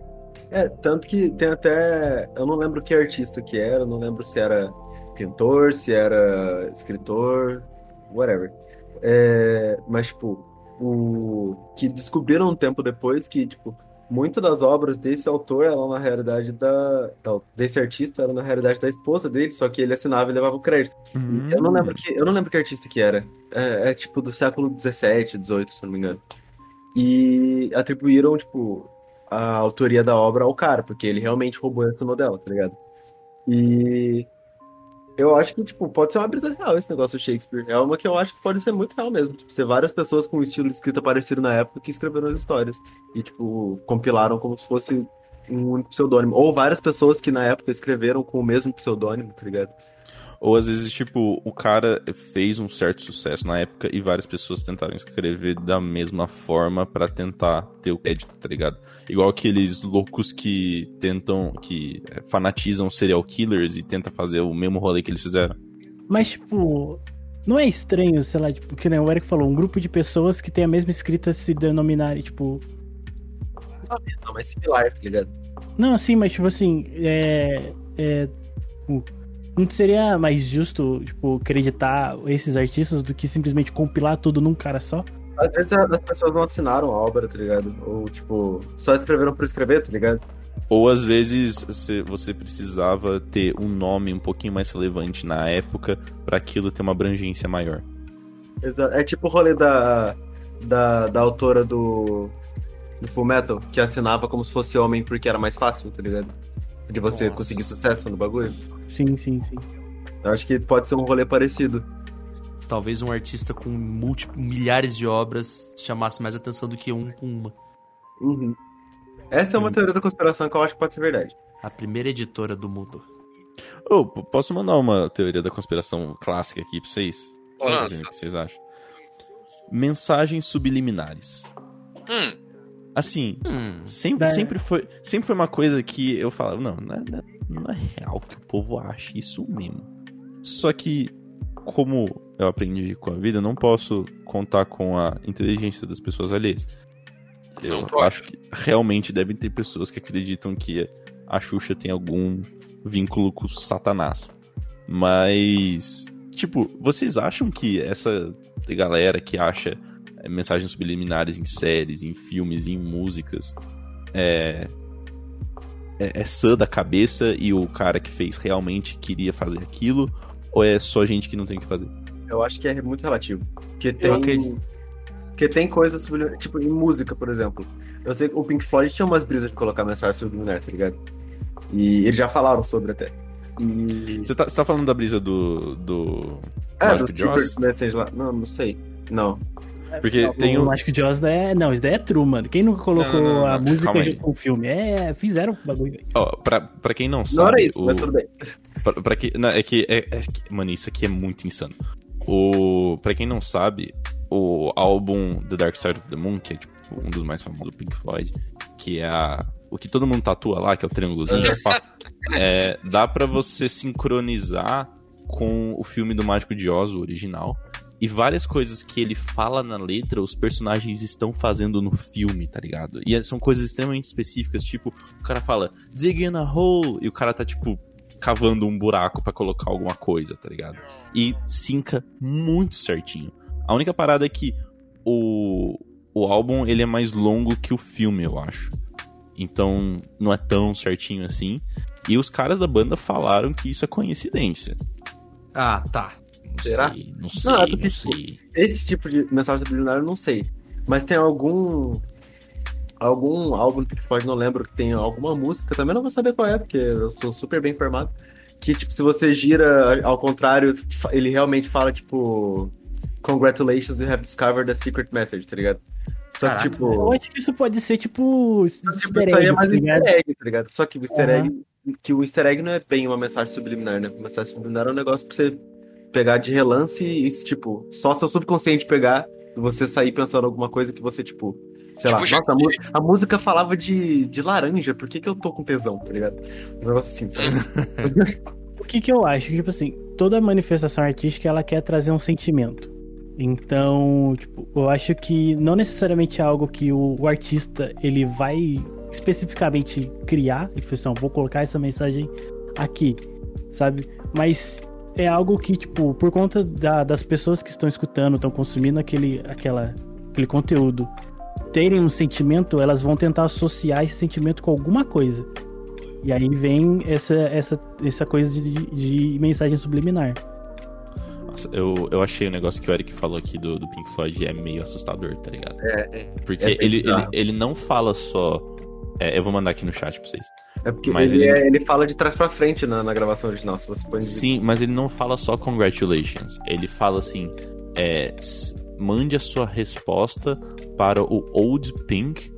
É, tanto que tem até. Eu não lembro que artista que era, não lembro se era pintor, se era escritor, whatever. É, mas, tipo, o que descobriram um tempo depois que, tipo, muitas das obras desse autor eram na realidade da, desse artista era na realidade da esposa dele, só que ele assinava e levava o crédito. Hum. Eu não lembro que eu não lembro que artista que era. É, é, tipo do século 17, 18, se não me engano. E atribuíram tipo a autoria da obra ao cara, porque ele realmente roubou essa dela, tá ligado? E eu acho que tipo pode ser uma brisa real esse negócio do Shakespeare. É uma que eu acho que pode ser muito real mesmo, tipo, ser várias pessoas com um estilo de escrita parecido na época que escreveram as histórias e tipo compilaram como se fosse um pseudônimo, ou várias pessoas que na época escreveram com o mesmo pseudônimo, tá ligado? Ou às vezes, tipo, o cara fez um certo sucesso na época e várias pessoas tentaram escrever da mesma forma pra tentar ter o crédito, tá ligado? Igual aqueles loucos que tentam, que é, fanatizam serial killers e tentam fazer o mesmo rolê que eles fizeram. Mas, tipo, não é estranho, sei lá, tipo, que nem o Eric falou, um grupo de pessoas que tem a mesma escrita se denominarem, tipo. Não, não, mas similar, tá ligado? Não, sim, mas tipo assim, é. é tipo, não seria mais justo, tipo, acreditar esses artistas do que simplesmente compilar tudo num cara só? Às vezes as pessoas não assinaram a obra, tá ligado? Ou, tipo, só escreveram por escrever, tá ligado? Ou às vezes você, precisava ter um nome um pouquinho mais relevante na época pra aquilo ter uma abrangência maior. É tipo o rolê da, da, da autora do, do Full Metal, que assinava como se fosse homem porque era mais fácil, tá ligado? De você Nossa. conseguir sucesso no bagulho. Sim, sim, sim. Eu acho que pode ser um rolê parecido. Talvez um artista com múltiplos, milhares de obras chamasse mais atenção do que um com uma. Uhum. Essa é uma Hum. teoria da conspiração que eu acho que pode ser verdade. A primeira editora do mundo. P- posso mandar uma teoria da conspiração clássica aqui pra vocês? Ver O que vocês acham? Mensagens subliminares. Hum, Assim, Hum, sempre, É. sempre, foi, sempre foi uma coisa que eu falava, não, não é, não é- não é real que o povo acha isso mesmo. Só que, como eu aprendi com a vida, eu não posso contar com a inteligência das pessoas alheias. Eu Não pode. acho que realmente devem ter pessoas que acreditam que a Xuxa tem algum vínculo com o Satanás. Mas, tipo, vocês acham que essa galera que acha mensagens subliminares em séries, em filmes, em músicas, é, é, é sã da cabeça e o cara que fez realmente queria fazer aquilo? Ou é só gente que não tem o que fazer? Eu acho que é muito relativo. Porque tem. acredito. Porque tem coisas subliminares. Tipo, em música, por exemplo. Eu sei que o Pink Floyd tinha umas brisas de colocar mensagem subliminar, tá ligado? E eles já falaram sobre até. E. Você tá, você tá falando da brisa do. do. É, do Mágico de Oz? Secret Message lá. Não, não sei. Não. Porque o tem o. Mágico de Oz é. Não, isso daí é true, mano. Quem nunca colocou Não, não, não, a não, música junto com o filme? É, fizeram o bagulho. velho. Ó, pra, pra quem não sabe. Não era isso, o- mas tudo bem. Pra, pra que, não, é, que, é, é que- Mano, isso aqui é muito insano. O, pra quem não sabe, o álbum The Dark Side of the Moon, que é tipo um dos mais famosos do Pink Floyd, que é a, o que todo mundo tatua lá, que é o triângulozinho, é, dá pra você sincronizar com o filme do Mágico de Oz, o original. E várias coisas que ele fala na letra, os personagens estão fazendo no filme, tá ligado? E são coisas extremamente específicas, tipo, o cara fala, dig in a hole, e o cara tá, tipo, cavando um buraco pra colocar alguma coisa, tá ligado? E sinca muito certinho. A única parada é que o, o álbum, ele é mais longo que o filme, eu acho. Então, não é tão certinho assim. E os caras da banda falaram que isso é coincidência. Ah, tá. Não Será? sei, não sei, Não, não, é porque, tipo, sei. Esse tipo de mensagem subliminar eu não sei. Mas tem algum. Algum álbum do Pink Floyd, não lembro, que tem alguma música, também não vou saber qual é, porque eu sou super bem informado. Que, tipo, se você gira ao contrário, ele realmente fala, tipo. Congratulations, you have discovered a secret message, tá ligado? Só que, tipo. Eu acho que isso pode ser tipo. Tipo, easter isso aí é egg, mais tá easter egg, tá ligado? Só que o easter Aham. egg. Que o easter egg não é bem uma mensagem subliminar, né? Uma mensagem subliminar é um negócio pra você pegar de relance e, tipo, só seu subconsciente pegar e você sair pensando alguma coisa que você, tipo. Sei lá, Tipo, nossa, a, a música falava de, de laranja, por que, que eu tô com tesão, tá ligado? Um negócio assim, sabe? O que que eu acho? Que, tipo assim, toda manifestação artística ela quer trazer um sentimento. Então, tipo, eu acho que não necessariamente é algo que o, o artista ele vai especificamente criar e falou assim, "Não, vou colocar essa mensagem aqui, sabe? Mas é algo que, tipo, por conta da- das pessoas que estão escutando, estão consumindo aquele, aquela, aquele conteúdo, terem um sentimento, elas vão tentar associar esse sentimento com alguma coisa. E aí vem essa, essa, essa coisa de, de mensagem subliminar. Nossa, eu, eu achei o negócio que o Eric falou aqui do, do Pink Floyd é meio assustador, tá ligado? É, é, Porque É ele, ele, ele não fala só. É, eu vou mandar aqui no chat pra vocês. é porque Mas ele, ele- é- ele fala de trás pra frente na, na gravação original, se você põe... Sim, mas ele não fala só congratulations. Ele fala assim: é, mande a sua resposta para o Old Pink,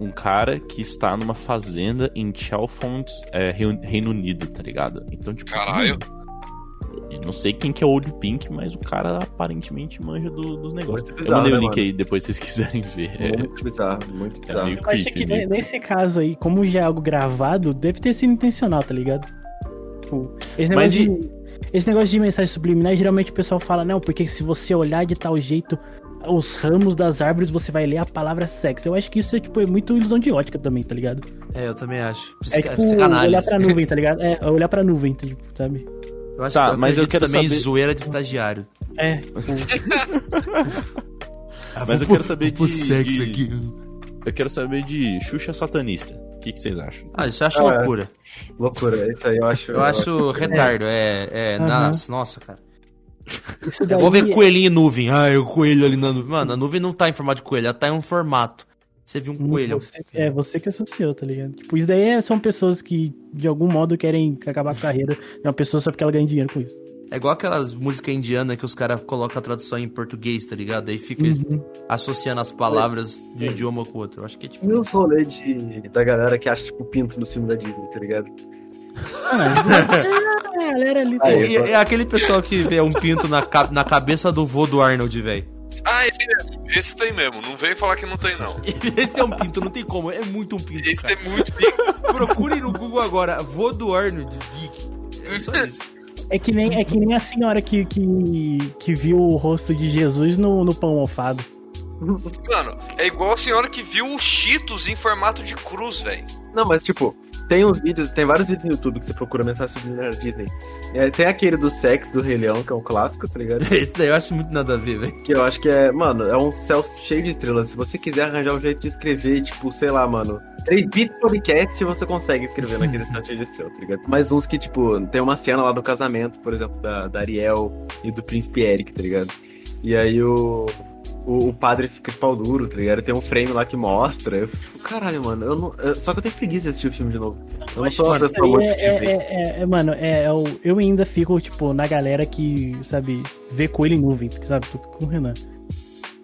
um cara que está numa fazenda em Chalfont, é, Reino Unido, tá ligado? Então, tipo. Caralho. mano, Eu não sei quem que é o Old Pink, mas o cara aparentemente manja do- dos negócios. Muito eu bizarro, mandei o né, link mano? aí depois se vocês quiserem ver. É, Muito bizarro, muito bizarro. meio Eu acho que meio- ne- nesse caso aí, como já é algo gravado, deve ter sido intencional, tá ligado? Tipo, esse Mas negócio, de, esse negócio de mensagem subliminar, geralmente o pessoal fala, não, porque se você olhar de tal jeito os ramos das árvores, você vai ler a palavra sexo. Eu acho que isso é, tipo, é muito ilusão de ótica também, tá ligado? É, eu também acho. É Psica- tipo psicanálise. olhar pra nuvem, tá ligado? É, olhar pra nuvem, tá, tipo, sabe? Eu acho Tá, que mas eu quero também saber- zoeira de estagiário. É, tipo, Mas eu quero saber de- sexo de- aqui. Eu quero saber de Xuxa Satanista. O que, que vocês acham? Ah, isso eu acho Ah, é. loucura. Loucura, isso aí eu acho... Eu acho retardo, é. é Aham. nossa, nossa, cara. isso É daí igual ver coelhinho em nuvem. Ah, o coelho ali na nuvem. Mano, a nuvem não tá em formato de coelho, ela tá em um formato. Você viu um coelho. Você, é você que associou, tá ligado? Tipo, isso daí é- são pessoas que, de algum modo, querem acabar com a carreira de uma pessoa só porque ela ganha dinheiro com isso. É igual aquelas músicas indianas que os caras colocam a tradução em português, tá ligado? Aí fica Uhum. associando as palavras de um idioma com o outro. Eu acho que é tipo. E os rolês de, da galera que acha, tipo, pinto no filme da Disney, tá ligado? Ah, mas é, a galera ali. Aí, E- é aquele pessoal que vê um pinto na, na cabeça do vô do Arnold, velho. Ah, esse mesmo. Esse tem mesmo. Não vem falar que não tem, não. Esse é um pinto, não tem como. É muito um pinto, Esse cara. é muito pico. Procure no Google agora, vô do Arnold, geek. É só isso. É que nem, é que nem a senhora que, que, que viu o rosto de Jesus no, no pão alfado. Mano, é igual a senhora que viu o Cheetos em formato de cruz, velho. Não, mas tipo, tem uns vídeos, tem vários vídeos no YouTube que você procura mensagem subliminar Disney. É, tem aquele do sexo do Rei Leão, que é um clássico, tá ligado? Esse daí eu acho muito nada a ver, velho. Que eu acho que é, mano, é um céu cheio de estrelas. Se você quiser arranjar um jeito de escrever, tipo, sei lá, mano, 3 bits podcast você consegue escrever naquele céu cheio de estrelas, tá ligado? Mas uns que, tipo, tem uma cena lá do casamento, por exemplo, da, da Ariel e do príncipe Eric, tá ligado? E aí o, o, o padre fica de pau duro, tá ligado? Tem um frame lá que mostra. Eu fico, caralho, mano, eu não. eu- só que eu tenho preguiça de assistir o filme de novo. Eu não sou uma pessoa muito é, de é, ver. é, é, mano, é, é o- eu ainda fico, tipo, na galera que, sabe, vê coelho em nuvem, sabe? Tô com o Renan.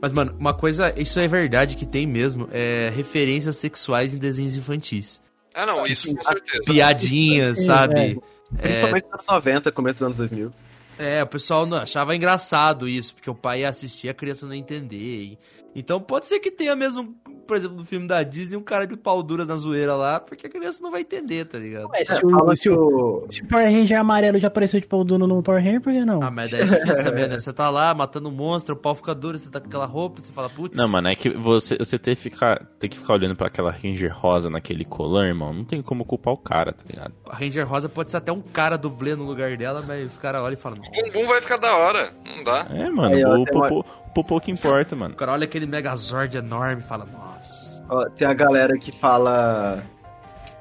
Mas, mano, uma coisa, isso é verdade que tem mesmo, é referências sexuais em desenhos infantis. Ah, não, isso com certeza. Piadinhas, É, sabe? Principalmente nos anos 90, começo dos anos 2000. É, o pessoal achava engraçado isso, porque o pai ia assistir a criança não entender. Então pode ser que tenha mesmo, por exemplo, no filme da Disney, um cara de pau duras na zoeira lá, porque a criança não vai entender, tá ligado? Ué, se, Fala o, se, o, o. se o Power Ranger amarelo já apareceu de pau duro no Power Ranger, por que não? Ah, mas daí é difícil também, né? Você tá lá matando um monstro, o pau fica duro, você tá com aquela roupa, você fala, putz. Não, mano, é que você, você tem, que ficar, tem que ficar olhando pra aquela Ranger rosa naquele colã, irmão. Não tem como culpar o cara, tá ligado? A Ranger Rosa pode ser até um cara dublê no lugar dela, mas os caras olham e falam, não. O bumbum vai ficar da hora. Não dá. É, mano, Aí, o, uma- popô, o popô que importa, mano. O cara olha aquele Megazord enorme e fala, nossa. Ó, tem a galera que fala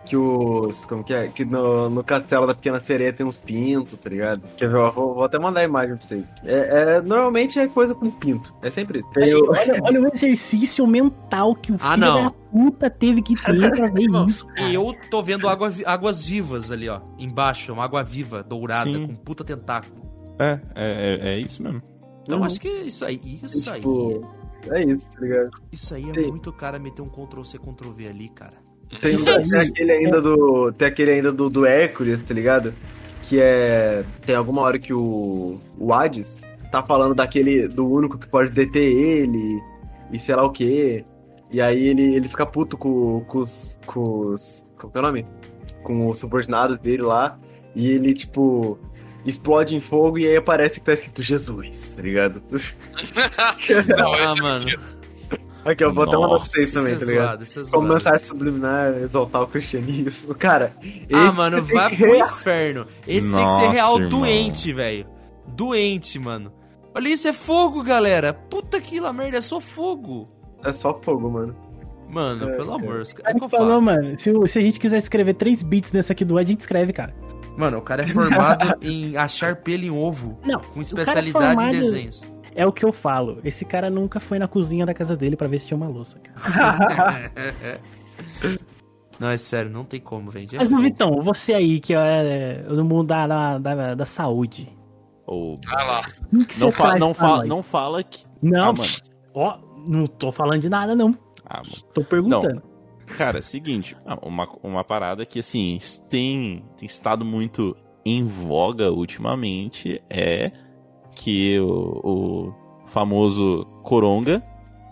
que os. Como que é? Que no, no castelo da Pequena Sereia tem uns pintos, tá ligado? Quer ver? Ó, Vou, vou até mandar a imagem pra vocês. É, é- normalmente é coisa com pinto. É sempre isso. O- Olha, olha o exercício mental que o filho Ah, não. da puta teve que ter pra ver Irmão, isso. cara. E eu tô vendo água, águas vivas ali, ó. Embaixo, uma água viva, dourada, Sim. com puta tentáculo. É, é, é, é isso mesmo. Então Uhum. acho que isso aí, isso aí. Tipo, é isso, tá ligado? Isso aí é Tem- muito cara meter um Ctrl C, Ctrl V ali, cara. Tem, aí. tem aquele ainda do. Tem aquele ainda do, do Hércules, tá ligado? Que é. Tem alguma hora que o. O Hades tá falando daquele. do único que pode deter ele. E sei lá o quê. E aí ele, ele fica puto com, com os. com os. Qual que é o nome? Com os subordinados dele lá. E ele, tipo. Explode em fogo e aí aparece que tá escrito Jesus, tá ligado? Não, ah, mano. Aqui, eu vou até mandar pra Nossa, vocês também, Isso tá é ligado? é Como mensagem subliminar, exaltar o cristianismo. Cara, Ah, mano, vai que pro real- inferno. Esse tem que Nossa, ser real irmão. doente, velho. Doente, mano. Olha isso, é fogo, galera. Puta que lá merda, é só fogo. É só fogo, mano. Mano, É, pelo é. amor, os O caras. É cara que eu falou, falo. mano, se, se a gente quiser escrever 3 bits nessa aqui do Ed, a gente escreve, cara. Mano, o cara é formado em achar pelo em ovo. Não, Com cara especialidade formado- em desenhos. É o que eu falo. Esse cara nunca foi na cozinha da casa dele pra ver se tinha uma louça, cara. Não, é sério, não tem como, velho. É Mas. Vitão, você aí que é do mundo da, da, da, saúde. Ô, Ah lá. O que não, fa não, pra fa nós? não fala que. Não, Ah, mano. ó, não tô falando de nada, não. Ah, mano. Tô perguntando. Cara, seguinte, ah, uma, uma parada que, assim, tem, tem estado muito em voga ultimamente é que o, o famoso Coronga,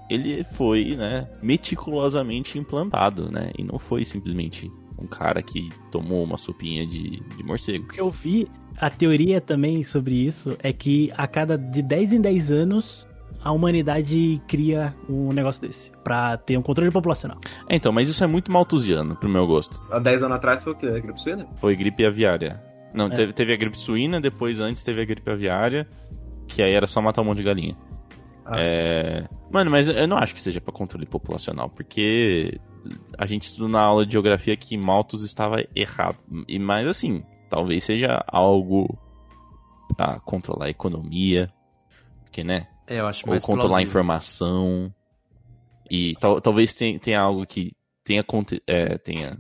ele foi, né, meticulosamente implantado, né, e não foi simplesmente um cara que tomou uma sopinha de, de morcego. O que eu vi, a teoria também sobre isso é que a cada de 10 em 10 anos a humanidade cria um negócio desse pra ter um controle populacional. É, então, mas isso é muito maltusiano, pro meu gosto. Há 10 anos atrás foi o quê? A gripe suína? Foi gripe aviária. Não, É. teve, teve a gripe suína, depois antes teve a gripe aviária, que aí era só matar um monte de galinha. Ah. É... Mano, mas eu não acho que seja pra controle populacional, porque a gente estudou na aula de geografia que Malthus estava errado. E mas assim, talvez seja algo pra controlar a economia, porque né, É, eu acho ou mais controlar a plausível. informação. E tal- talvez tenha, tenha algo que tenha, é, tenha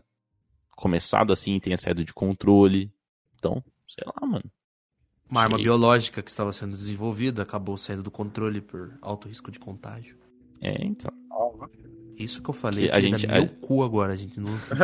começado assim, tenha saído de controle. Então, sei lá, mano. Uma arma Sei. biológica que estava sendo desenvolvida acabou saindo do controle por alto risco de contágio. É, então. Isso que eu falei, Que a gente, meu a- cu agora, a gente não.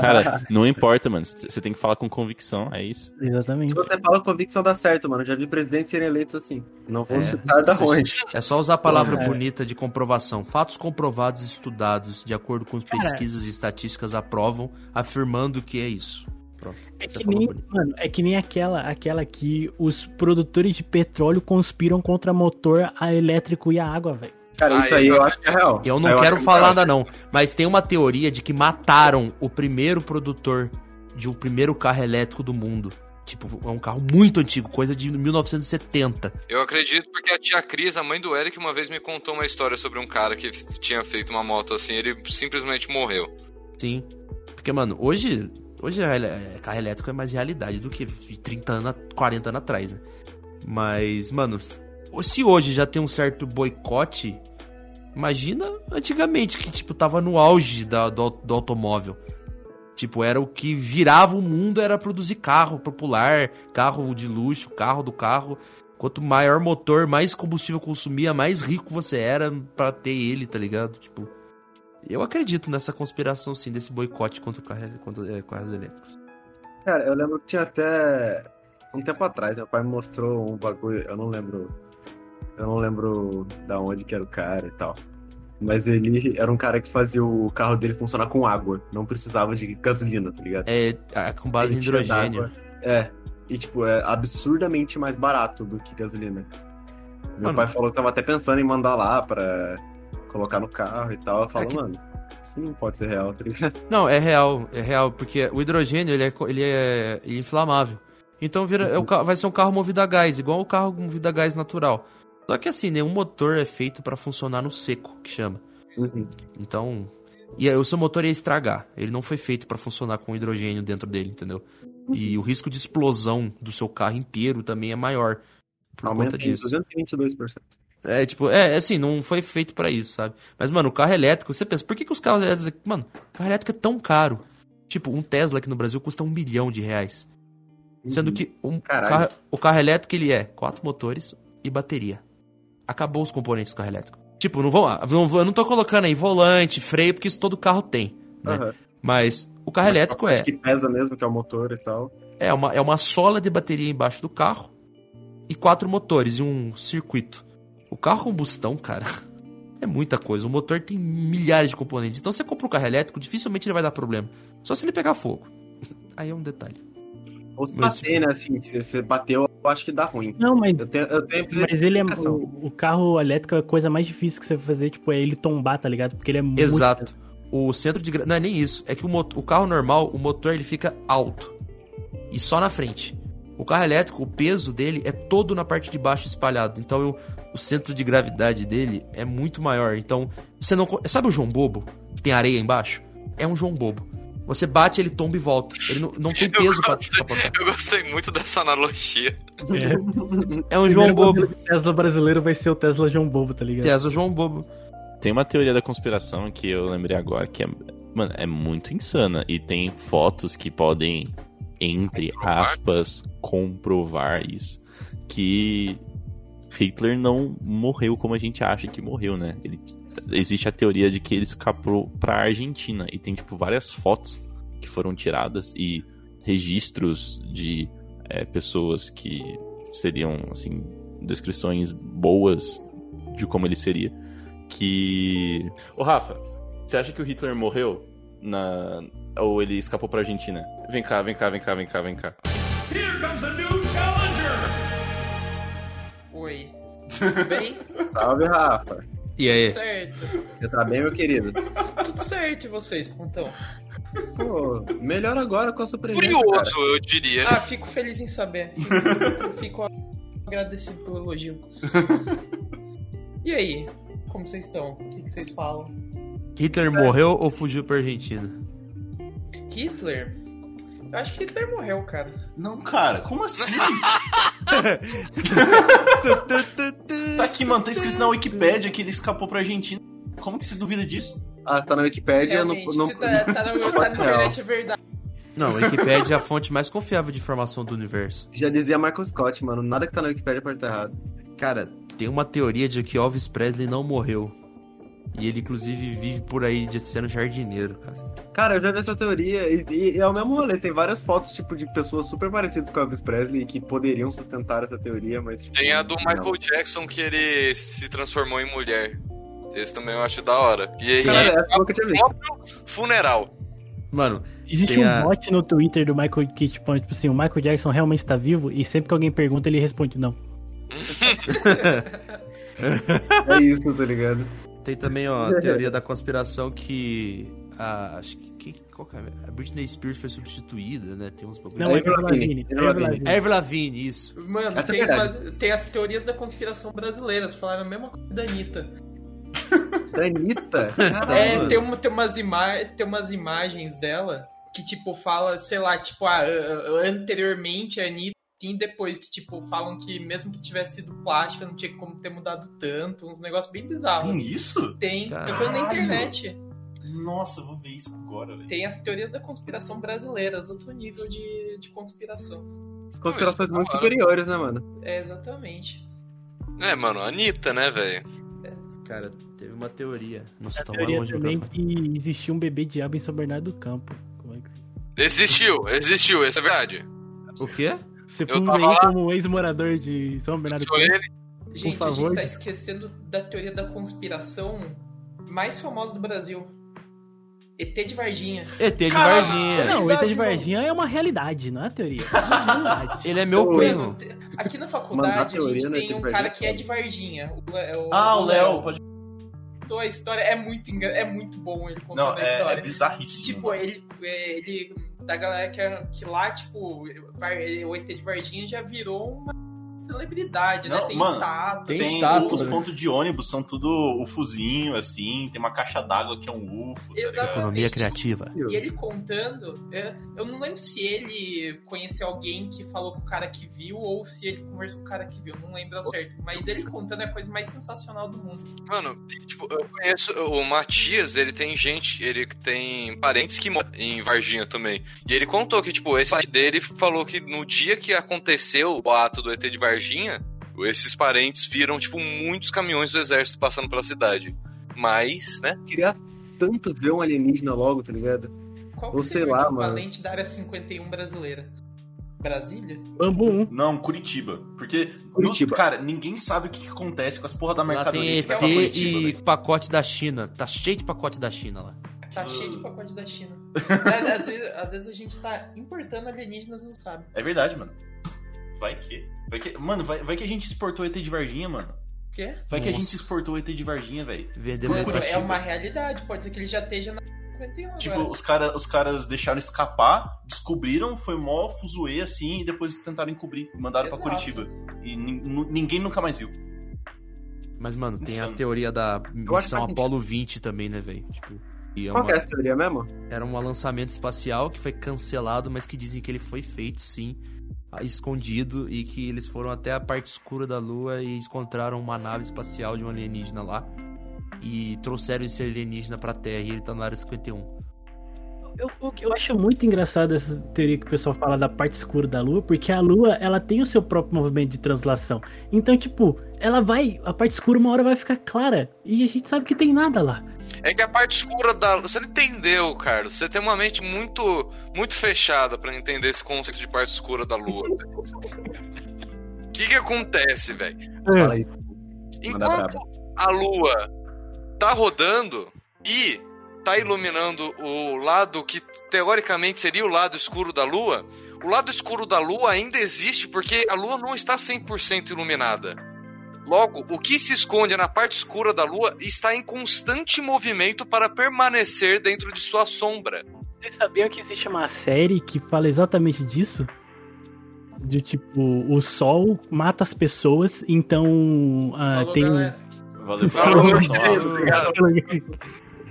Cara, não importa, mano. Você tem que falar com convicção, é isso. Exatamente. Se você fala convicção dá certo, mano. Já vi presidentes serem eleitos assim. Não vou É, citar da onde. É só usar a palavra É. bonita de comprovação. Fatos comprovados e estudados, de acordo com Cara. pesquisas e estatísticas, aprovam, afirmando que é isso. Pronto. É que, nem, mano, é que nem aquela, aquela que os produtores de petróleo conspiram contra motor a elétrico e a água, velho. Cara, isso Ah, aí eu- eu acho que é real. Eu não quero que é falar nada não, mas tem uma teoria de que mataram o primeiro produtor de um primeiro carro elétrico do mundo. Tipo, é um carro muito antigo, coisa de 1970. Eu acredito porque a tia Cris, a mãe do Eric, uma vez me contou uma história sobre um cara que tinha feito uma moto assim, ele simplesmente morreu. Sim. Porque, mano, hoje, hoje é, carro elétrico é mais realidade do que 30 anos, 40 anos atrás, né? Mas, mano, se hoje já tem um certo boicote, imagina antigamente, que, tipo, tava no auge da- do, do automóvel. Tipo, era o que virava o mundo, era produzir carro popular, carro de luxo, carro do carro. Quanto maior motor, mais combustível consumia, mais rico você era pra ter ele, tá ligado? Tipo, eu acredito nessa conspiração, sim, desse boicote contra, carro, contra é, carros elétricos. Cara, eu lembro que tinha até um tempo atrás, meu pai me mostrou um bagulho, eu não lembro. Eu não lembro da onde que era o cara e tal. Mas ele era um cara que fazia o carro dele funcionar com água. Não precisava de gasolina, tá ligado? É, é, com base em hidrogênio. É. E, tipo, é absurdamente mais barato do que gasolina. Meu Mano. pai falou que tava até pensando em mandar lá pra colocar no carro e tal. Eu falo, É que- mano, isso não pode ser real, tá ligado? Não, é real, é real, porque o hidrogênio ele é, ele é inflamável. Então vira, é o vai ser um carro movido a gás, igual o carro movido a gás natural. Só que assim, nenhum motor é feito pra funcionar no seco, que chama. Uhum. Então, e aí o seu motor ia estragar. Ele não foi feito pra funcionar com hidrogênio dentro dele, entendeu? E o risco de explosão do seu carro inteiro também é maior por Aumenta conta disso. 222%. É, tipo, é, assim, não foi feito pra isso, sabe? Mas, mano, o carro elétrico, você pensa, por que, que os carros elétricos. Mano, o carro elétrico é tão caro. Tipo, um Tesla aqui no Brasil custa um bilhão de reais. Sendo Uhum. que um carro, o carro elétrico, ele é quatro motores e bateria. Acabou os componentes do carro elétrico. Tipo, não vou, não vou, eu não tô colocando aí volante, freio, porque isso todo carro tem, né? Aham. Mas o carro elétrico é, que pesa mesmo, que é o motor e tal. é, uma, é uma sola de bateria embaixo do carro e quatro motores e um circuito. O carro combustão, cara, é muita coisa. O motor tem milhares de componentes. Então, você compra um carro elétrico, dificilmente ele vai dar problema. Só se ele pegar fogo. Aí é um detalhe. Ou se Mas, bater, né? Assim, se você bateu eu acho que dá ruim. Não, mas, Eu tenho, eu tenho mas ele é. O, o carro elétrico é a coisa mais difícil que você vai fazer, tipo, é ele tombar, tá ligado? Porque ele é muito. Exato. O centro de não é nem isso, é que o, mo- o carro normal, o motor ele fica alto e só na frente. O carro elétrico, o peso dele é todo na parte de baixo espalhado. Então o, o centro de gravidade dele é muito maior. Então você não sabe o João Bobo que tem areia embaixo? É um João Bobo. Você bate, ele tomba e volta. Ele não, não tem Eu peso pra gostei, capotar. eu gostei muito dessa analogia. É. É um O João Bobo. Tesla brasileiro vai ser o Tesla João Bobo, tá ligado? Tesla João Bobo. Tem uma teoria da conspiração que eu lembrei agora que é, mano, é muito insana. E tem fotos que podem, entre Comprovar? aspas, comprovar isso. Que Hitler não morreu como a gente acha que morreu, né? Ele, existe a teoria de que ele escapou pra Argentina. E tem, tipo, várias fotos que foram tiradas e registros de é, pessoas que seriam, assim, descrições boas de como ele seria que. Ô Rafa, você acha que o Hitler morreu? Na. Ou ele escapou pra Argentina? Vem cá, vem cá, vem cá, vem cá, vem cá. Oi. Tudo bem? Salve, Rafa. E aí? Tudo certo. Você tá bem, meu querido? Tudo certo e vocês, estão? Pô, melhor agora com a sua presença, Curioso, cara. eu diria. Ah, fico feliz em saber. Fico, fico agradecido pelo elogio. E aí? Como vocês estão? O que, que vocês falam? Hitler morreu ou fugiu pra Argentina? Hitler? Eu acho que Hitler morreu, cara. Não, cara, como assim? tá aqui, mano, tá escrito na Wikipédia que ele escapou pra Argentina. Como que você duvida disso? Ah, tá na Wikipédia, não, Realmente, não, tá, tá na, tá na internet, é verdade. Não, a Wikipedia é a fonte mais confiável de informação do universo. Já dizia Michael Scott, mano. Nada que tá na Wikipédia pode estar errado. Cara, tem uma teoria de que Elvis Presley não morreu. E ele, inclusive, vive por aí de sendo jardineiro, cara. Cara, eu já vi essa teoria e, e é o mesmo rolê. Tem várias fotos, tipo, de pessoas super parecidas com Elvis Presley que poderiam sustentar essa teoria, mas. Tipo, Tem a do não. Michael Jackson que ele se transformou em mulher. Esse também eu acho da hora. E aí, Cara, essa eu nunca tinha visto. funeral. Mano, Existe um a- bot no Twitter do Michael que, tipo, tipo assim, o Michael Jackson realmente está vivo e sempre que alguém pergunta, ele responde não. É isso, tá ligado? Tem também ó, a teoria da conspiração que. A, acho que. que- Qual que é? A Britney Spears foi substituída, né? Tem uns bagulho. Não, É Avril Avril Lavigne. Avril Lavigne. Isso. Mano, Essa é tem, tem as teorias da conspiração brasileiras. Falaram a mesma coisa da Anitta. Da Anitta? É, tem, uma, tem, umas ima tem umas imagens dela que, tipo, fala, sei lá, tipo, ah, ah, anteriormente a Anitta, sim, depois que, tipo, falam que mesmo que tivesse sido plástica, não tinha como ter mudado tanto, uns negócios bem bizarros. Tem isso? Tem, Caralho. eu tô na internet. Nossa, eu vou ver isso agora, velho. Tem as teorias da conspiração brasileiras, outro nível de, de conspiração. Conspirações Não, muito hora. superiores, né, mano? É, exatamente. É, mano, Anitta, né, velho? Cara, teve uma teoria. Nossa, A tá teoria longe também que existia um bebê diabo em São Bernardo do Campo. Como é que... Existiu, existiu, isso é verdade. O quê? Você Eu pula aí lá. como ex-morador de São Bernardo do Campo. ele. Gente, favor. a gente tá esquecendo da teoria da conspiração mais famosa do Brasil. ET de Varginha. ET de Caralho! Varginha. Não, ET de. Varginha é uma realidade, não é teoria. É uma realidade. Ele é meu primo. Aqui na Mandar faculdade a gente tem um cara que é de Varginha. O, é o- Ah, o Léo, pode. Contou a história é muito engra... é muito bom ele contando Não, a é, é história. bizarríssimo. Tipo, ele, é, ele. Da galera que, que lá, tipo, o ET de Varginha já virou uma celebridade, né? Não, Tem mano, estátua. tem Tem estátua, os né? pontos de ônibus, são tudo ufozinho, assim, tem uma caixa d'água que é um ufo, tá? Economia criativa. E ele contando, eu, eu não lembro se ele conheceu alguém que falou com o cara que viu ou se ele conversou com o cara que viu, não lembro ao certo. Mas ele contando é a coisa mais sensacional do mundo. Mano, tipo, eu conheço o Matias, ele tem gente, ele tem parentes que moram em Varginha também. E ele contou que, tipo, esse pai dele falou que no dia que aconteceu o ato do ET de Varginha, esses parentes viram, tipo, muitos caminhões do exército passando pela cidade. Mas, né? Queria tanto ver um alienígena logo, tá ligado? Qual Ou que sei lá, o mano. equivalente da área 51 brasileira? Brasília? Bambu 1. Não, Curitiba. Porque, Curitiba. no- cara, ninguém sabe o que, que acontece com as porra da Lá mercadoria tem que vai ET pra Curitiba, e velho. pacote da China. Tá cheio de pacote da China lá. Tá cheio de pacote da China. às, às vezes, às vezes a gente tá importando alienígenas e não sabe. É verdade, mano. Vai que. Vai que... Mano, vai, vai que a gente exportou ET de Varginha, mano. O quê? Vai que a Nossa. gente exportou ET de Varginha, velho. Pra É uma realidade, pode ser que ele já esteja na 51 Tipo, agora. os, cara, os caras deixaram escapar, descobriram, foi mó fuzuê assim, e depois tentaram encobrir. Mandaram pra Exato. Curitiba. E ninguém nunca mais viu. Mas, mano, tem a Insano. teoria da missão Apollo 20 também, né, velho? Tipo, é Qual uma- que é essa teoria mesmo? era um lançamento espacial que foi cancelado, mas que dizem que ele foi feito, sim, escondido, e que eles foram até a parte escura da Lua e encontraram uma nave espacial de um alienígena lá. E trouxeram esse alienígena pra Terra e ele tá na área 51. Eu, eu acho muito engraçado essa teoria que o pessoal fala da parte escura da Lua, porque a Lua ela tem o seu próprio movimento de translação. Então, tipo, ela vai. A parte escura uma hora vai ficar clara. E a gente sabe que tem nada lá. É que a parte escura da. Você não entendeu, Carlos. Você tem uma mente muito, muito fechada pra entender esse conceito de parte escura da Lua. O que que acontece, velho? Manda Enquanto a Lua tá rodando e tá iluminando o lado que teoricamente seria o lado escuro da Lua, o lado escuro da Lua ainda existe porque a Lua não está 100% iluminada. Logo, o que se esconde na parte escura da Lua está em constante movimento para permanecer dentro de sua sombra. Vocês sabiam que existe uma série que fala exatamente disso? De tipo, o sol mata as pessoas, então ah, Falou, tem galera. Valeu, Falou, valeu, querido.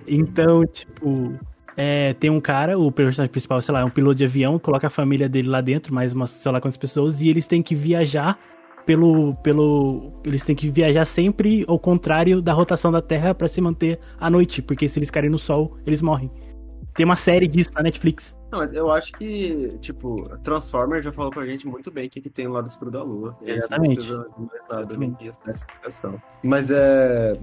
Então, tipo, é, tem um cara, o personagem principal, sei lá, é um piloto de avião, coloca a família dele lá dentro, mais umas, sei lá quantas pessoas, e eles têm que viajar pelo. pelo eles têm que viajar sempre ao contrário da rotação da Terra pra se manter à noite, porque se eles caírem no sol, eles morrem. Tem uma série disso na Netflix. Não, mas eu acho que, tipo, Transformer já falou pra gente muito bem o que, que tem no lado escuro da Lua. Não Exatamente. precisa inventar nada nem disso nessa explicação. Mas é.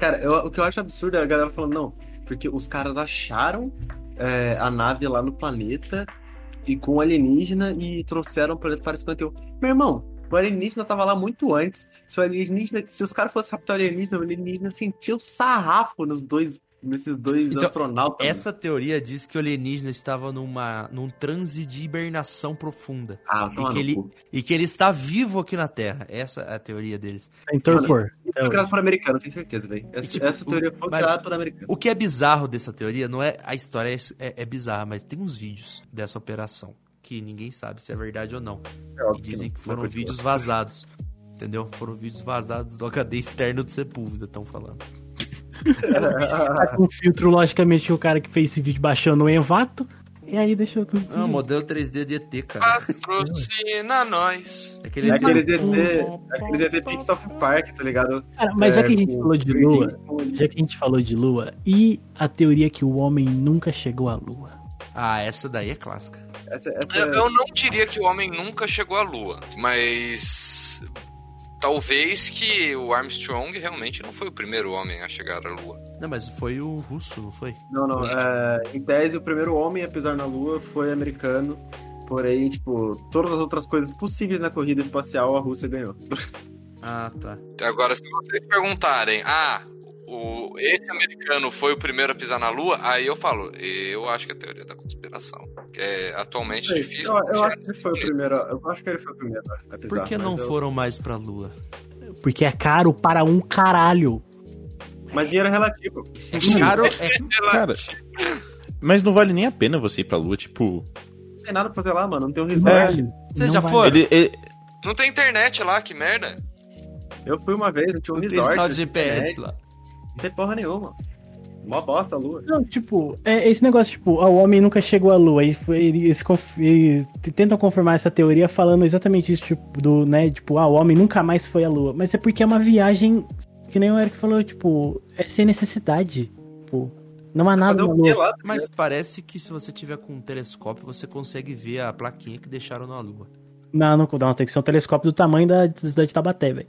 Cara, eu- o que eu acho absurdo é a galera falando, não, porque os caras acharam é, a nave lá no planeta e com o alienígena e trouxeram o planeta para 51. Meu irmão, o alienígena tava lá muito antes. Se o alienígena, se os caras fossem raptar o alienígena, o alienígena sentia o sarrafo nos dois, nesses dois Então, astronautas. Essa teoria diz que o alienígena estava numa, num transe de hibernação profunda. Ah, E que, ele, cu. e que ele está vivo aqui na Terra. Essa é a teoria deles. Em torpor. Isso foi criado por americano, tenho certeza, velho. Essa, tipo, essa teoria foi criada por americano. O que é bizarro dessa teoria não é a história é, é, é bizarra, mas tem uns vídeos dessa operação que ninguém sabe se é verdade ou não. E dizem que foram vídeos vazados. Entendeu? Foram vídeos vazados do HD externo do Sepúlveda, estão falando. Tá com filtro, logicamente, que o cara que fez esse vídeo baixou no Envato. E aí deixou tudo. Ah, modelo 3D de ET, cara. Patrocina nós. É aquele ET aqueles ET, aqueles ET Pix of Park, tá ligado? Cara, mas já É, que a gente com- falou de Lua, já que a gente falou de Lua, e a teoria que o homem nunca chegou à Lua? Ah, essa daí é clássica. Essa, essa Eu, eu não diria que o homem nunca chegou à Lua, mas talvez que o Armstrong realmente não foi o primeiro homem a chegar à Lua. Não, mas foi o russo, não foi? Não, não. é, em tese, o primeiro homem a pisar na Lua foi americano. Porém, tipo, todas as outras coisas possíveis na corrida espacial, a Rússia ganhou. Ah, tá. Agora, se vocês perguntarem, ah, o, esse americano foi o primeiro a pisar na Lua, aí eu falo, eu acho que é a teoria da conspiração. Que é atualmente difícil. Eu, eu acho que ele foi o nesse primeiro. Eu acho que ele foi o primeiro a pisar. Por que não eu- foram mais pra Lua? Porque é caro para um caralho. Mas dinheiro é relativo. É caro, é Cara, mas não vale nem a pena você ir pra lua, tipo. Não tem nada pra fazer lá, mano. Não tem um resort. Vocês Não já vai- foram? Ele, ele- Não tem internet lá, que merda. Eu fui uma vez, não tinha um Não tem resort. sinal de não tinha GPS lá. Não tem porra nenhuma. Mó bosta a lua. Não, tipo, é esse negócio, tipo, o homem nunca chegou à Lua. E foi, eles, eles tentam confirmar essa teoria falando exatamente isso, tipo, do, né, tipo, ah, o homem nunca mais foi à Lua. Mas é porque é uma viagem, que nem o Eric falou, tipo, é sem necessidade. Tipo, não há nada na Lua. Mas parece que se você tiver com um telescópio, você consegue ver a plaquinha que deixaram na Lua. Não, não, não, tem que ser um telescópio do tamanho da cidade de Tabaté, velho.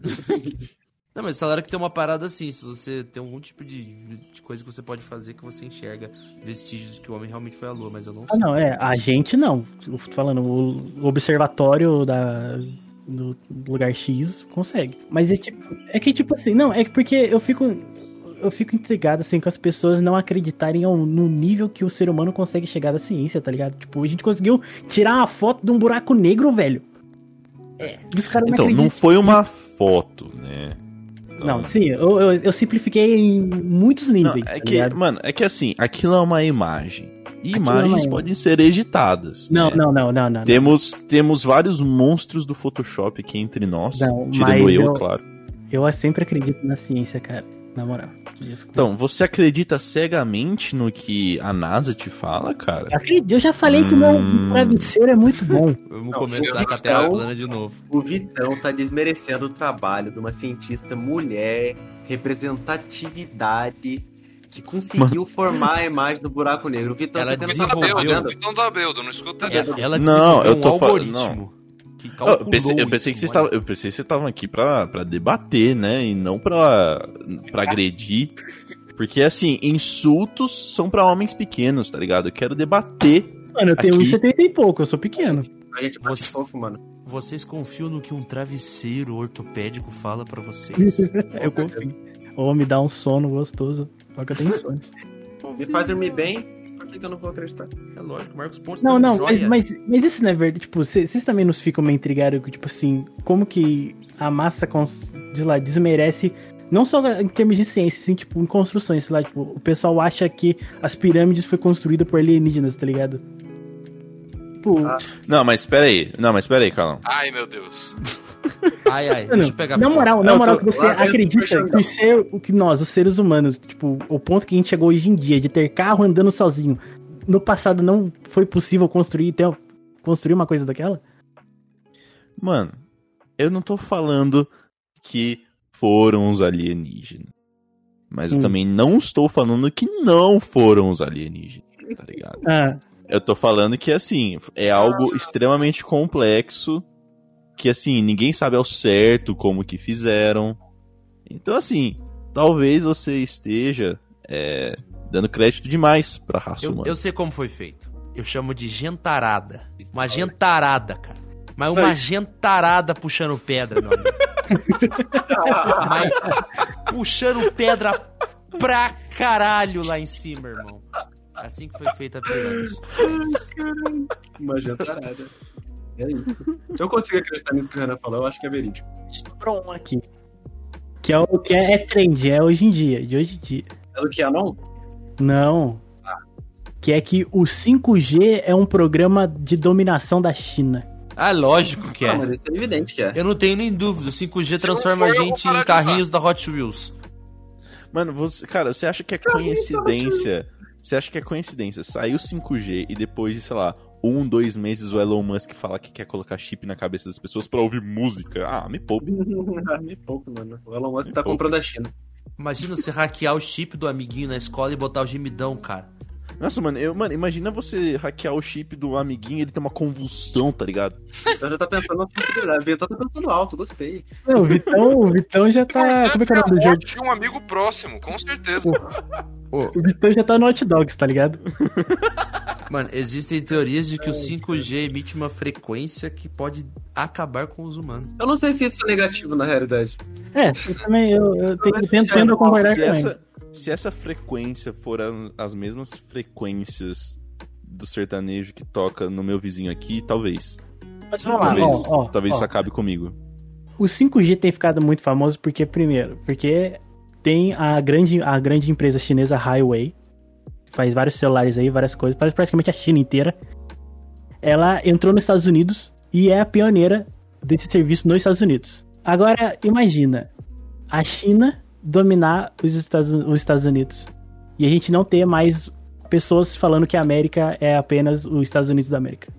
Não, mas falaram que tem uma parada assim, se você tem algum tipo de, de coisa que você pode fazer que você enxerga vestígios de que o homem realmente foi à Lua, mas eu não Ah, sei. não, é, a gente não. Eu tô falando, o observatório da, do lugar X consegue. Mas é tipo, é que tipo assim, não, é que porque eu fico. eu fico intrigado, assim, com as pessoas não acreditarem no nível que o ser humano consegue chegar da ciência, tá ligado? Tipo, a gente conseguiu tirar uma foto de um buraco negro, velho. É. Os caras não Então, não foi uma foto, né? Não, sim, eu, eu, eu simplifiquei em muitos Não, níveis, é tá que, ligado? mano, é que assim, aquilo é uma imagem. E Aquilo é imagens imagem. podem ser editadas. Não, né? não, não, não, não. Temos, temos vários monstros do Photoshop aqui entre nós. Não, tirando eu, eu- claro. Eu sempre acredito na ciência, cara. Na moral. Então, você acredita cegamente no que a NASA te fala, cara? Eu acredito, eu já falei que o meu Hum. travesseiro é muito bom. Vamos Não, começar com a Terra plana de novo. O Vitão tá desmerecendo o trabalho de uma cientista mulher, representatividade, que conseguiu formar a imagem do buraco negro. O Vitão, Ela você tá desenvolveu- propaganda? então da Beldo, não escuta Ela, nada. ela Não, eu tô um falando- que Eu calculou pensei, eu pensei que vocês olha. estavam, eu pensei que vocês estavam aqui pra, pra debater, né? E não pra, pra agredir. Porque, assim, insultos são pra homens pequenos, tá ligado? Eu quero debater. Mano, eu tenho Aqui. 1,70 e pouco, eu sou pequeno. A gente bate Você- fofo, mano. Vocês confiam no que um travesseiro ortopédico fala pra vocês? eu confio. Ou me dá um sono gostoso. Só que eu tenho sono. Me faz dormir bem, por que, que eu não vou acreditar? É lógico, Marcos Pontes Não, não, joia. mas, mas, mas isso não é verdade. Tipo, vocês também nos ficam meio intrigados tipo assim, como que a massa, sei lá, desmerece. Não só em termos de ciência, sim, tipo, em construções, sei lá, tipo, o pessoal acha que as pirâmides foi construída por alienígenas, tá ligado? Tipo, Ah, Não, mas espera aí. Não, mas espera aí, Carlão. Ai, meu Deus. Ai, ai, Mano, deixa eu pegar na moral, na Eu moral, que você acredita que, ser, o que nós, os seres humanos, tipo, o ponto que a gente chegou hoje em dia, de ter carro andando sozinho, no passado não foi possível construir, ter, construir uma coisa daquela? Mano, eu não tô falando que foram os alienígenas. Mas eu Hum. também não estou falando que não foram os alienígenas, tá ligado? Ah, Eu tô falando que, assim, é algo extremamente complexo, que, assim, ninguém sabe ao certo como que fizeram. Então, assim, talvez você esteja é, dando crédito demais pra raça Eu, humana. eu sei como foi feito. Eu chamo de gentarada. Uma gentarada, cara. Mas uma Mas- gentarada puxando pedra, meu amigo. Mas puxando pedra pra caralho lá em cima, irmão. Assim que foi feita a pirâmide. uma jantarada. É isso. Se eu conseguir acreditar nisso que o Renan falou, eu acho que é verídico. sobrou um aqui. Que é o que é, é trend, é hoje em dia, de hoje em dia. É do que é, não? Não. Que é que o 5G é um programa de dominação da China. Ah, lógico que Ah, é. mas isso é evidente que é. Eu não tenho nem dúvida. O 5G não transforma a for, vou gente em carrinhos da Hot Wheels. Mano, você, cara, você acha que é coincidência? Você acha que é coincidência? Saiu 5G e depois de, sei lá, um, dois meses o Elon Musk fala que quer colocar chip na cabeça das pessoas pra ouvir música? Ah, me poupe. Me pouco, mano. O Elon Musk Me tá pouco. comprando a China. Imagina você hackear o chip do amiguinho na escola e botar o gemidão, cara. Nossa, mano, eu, mano, imagina você hackear o chip do amiguinho e ele ter uma convulsão, tá ligado? Então já tá pensando na possibilidade. O Vitão tá pensando alto, gostei. Não, o Vitão, o Vitão já tá. Como é que é o nome do jogo? de um amigo próximo, com certeza. O Vitão já tá no Hot Dogs, tá ligado? Mano, existem teorias de que o 5G emite uma frequência que pode acabar com os humanos. Eu não sei se isso é negativo na realidade. É, eu também eu, eu tenho, tento, tento concordar com ele. essa, se essa frequência for a- as mesmas frequências do sertanejo que toca no meu vizinho aqui, talvez. Vamos lá, Talvez, ó, ó, talvez ó. isso acabe comigo. O 5G tem ficado muito famoso porque, primeiro, porque tem a grande, a grande empresa chinesa Highway, faz vários celulares aí, várias coisas, faz praticamente a China inteira. Ela entrou nos Estados Unidos e é a pioneira desse serviço nos Estados Unidos. Agora, imagina a China dominar os Estados, os Estados Unidos e a gente não ter mais pessoas falando que a América é apenas os Estados Unidos da América.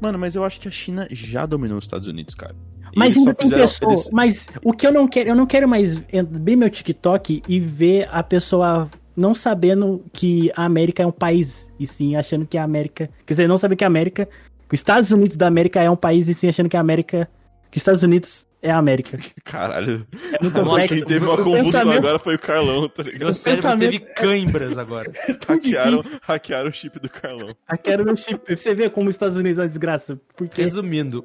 Mano, mas eu acho que a China já dominou os Estados Unidos, cara. Mas eles ainda tem fizeram- pessoa. eles- Mas o que eu não quero, eu não quero mais abrir meu TikTok e ver a pessoa não sabendo que a América é um país, e sim achando que a América. Quer dizer, não saber que a América. Que os Estados Unidos da América é um país, e sim achando que a América. Que os Estados Unidos é a América. Caralho. É muito Nossa. Quem teve uma O convulsão pensamento- agora foi o Carlão, tá ligado? Meu cérebro pensamento- teve cãibras agora. Hackearam, hackearam o chip do Carlão. Quero meu chip. Você vê como os Estados Unidos é uma desgraça. Porque. Resumindo,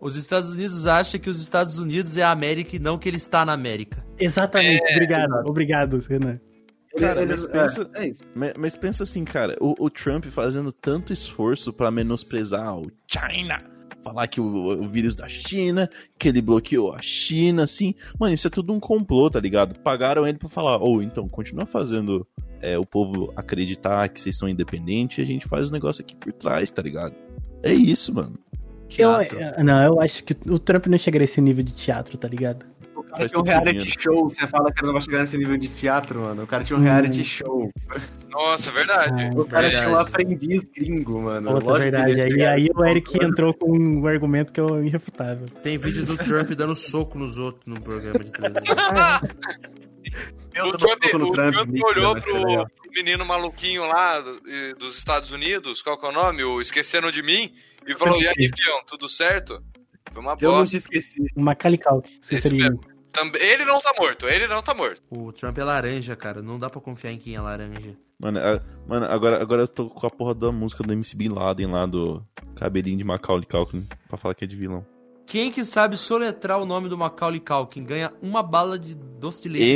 os Estados Unidos acham que os Estados Unidos é a América e não que ele está na América. Exatamente. Obrigado. Obrigado, Renan. Cara, mas pensa, é, é isso. mas, mas pensa assim, cara, o, o Trump fazendo tanto esforço pra menosprezar o China, falar que o, o vírus da China, que ele bloqueou a China, assim. Mano, isso é tudo um complô, tá ligado? Pagaram ele pra falar, ou então, continua fazendo é, o povo acreditar que vocês são independentes e a gente faz o negócio aqui por trás, tá ligado? É isso, mano. Eu, Teatro. não, eu acho que o Trump não chegaria a esse nível de teatro, tá ligado? O cara tinha um reality dinheiro. show, você fala que não vai chegar nesse nível de teatro, mano. O cara tinha um Hum. reality show. Nossa, é verdade. O cara Verdade. tinha um aprendiz gringo, mano. Outra Lógico verdade. ia Aí, o Eric entrou com um argumento que é irrefutável. Tem vídeo do Trump dando soco nos outros no programa de televisão. Eu O Trump, o Trump, Trump olhou pro, menino maluquinho lá do- e- dos Estados Unidos, qual que é o nome? O Esqueceram de Mim, e falou: E aí, fião, tudo certo? Foi uma Eu não bosta. te esqueci. Culkin. você Esse mesmo. Também- Ele não tá morto, ele não tá morto. O Trump é laranja, cara. Não dá pra confiar em quem é laranja. Mano, a- mano agora, agora eu tô com a porra da música do MC Bin Laden lá, do cabelinho de Macaulay Culkin, pra falar que é de vilão. Quem que sabe soletrar o nome do Macaulay Culkin ganha uma bala de doce de leite.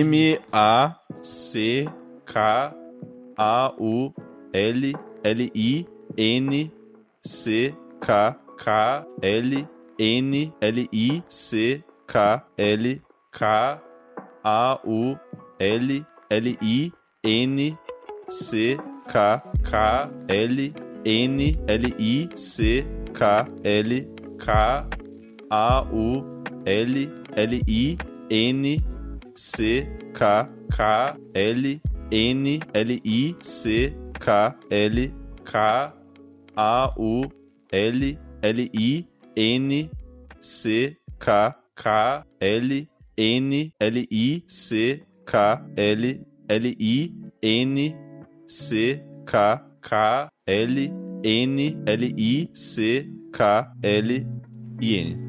K-K-L-N-C-K-K-L-N-L-I-C-K-L-K-A-U-L-L-I-C-K-L-K-A-U-L-L-I-N-C-K-K-L-K-A-U-L-L-I-N-C-K-K-L M-A-C-K-A-U-L-L-I-C-K-L-K-A-U-L-L-I-C-K-L-K A-U-L-L-I-N-C-K-L-K-A-U-L-N-L-I-C-K-L-N-L-I-C-K-L-I-N.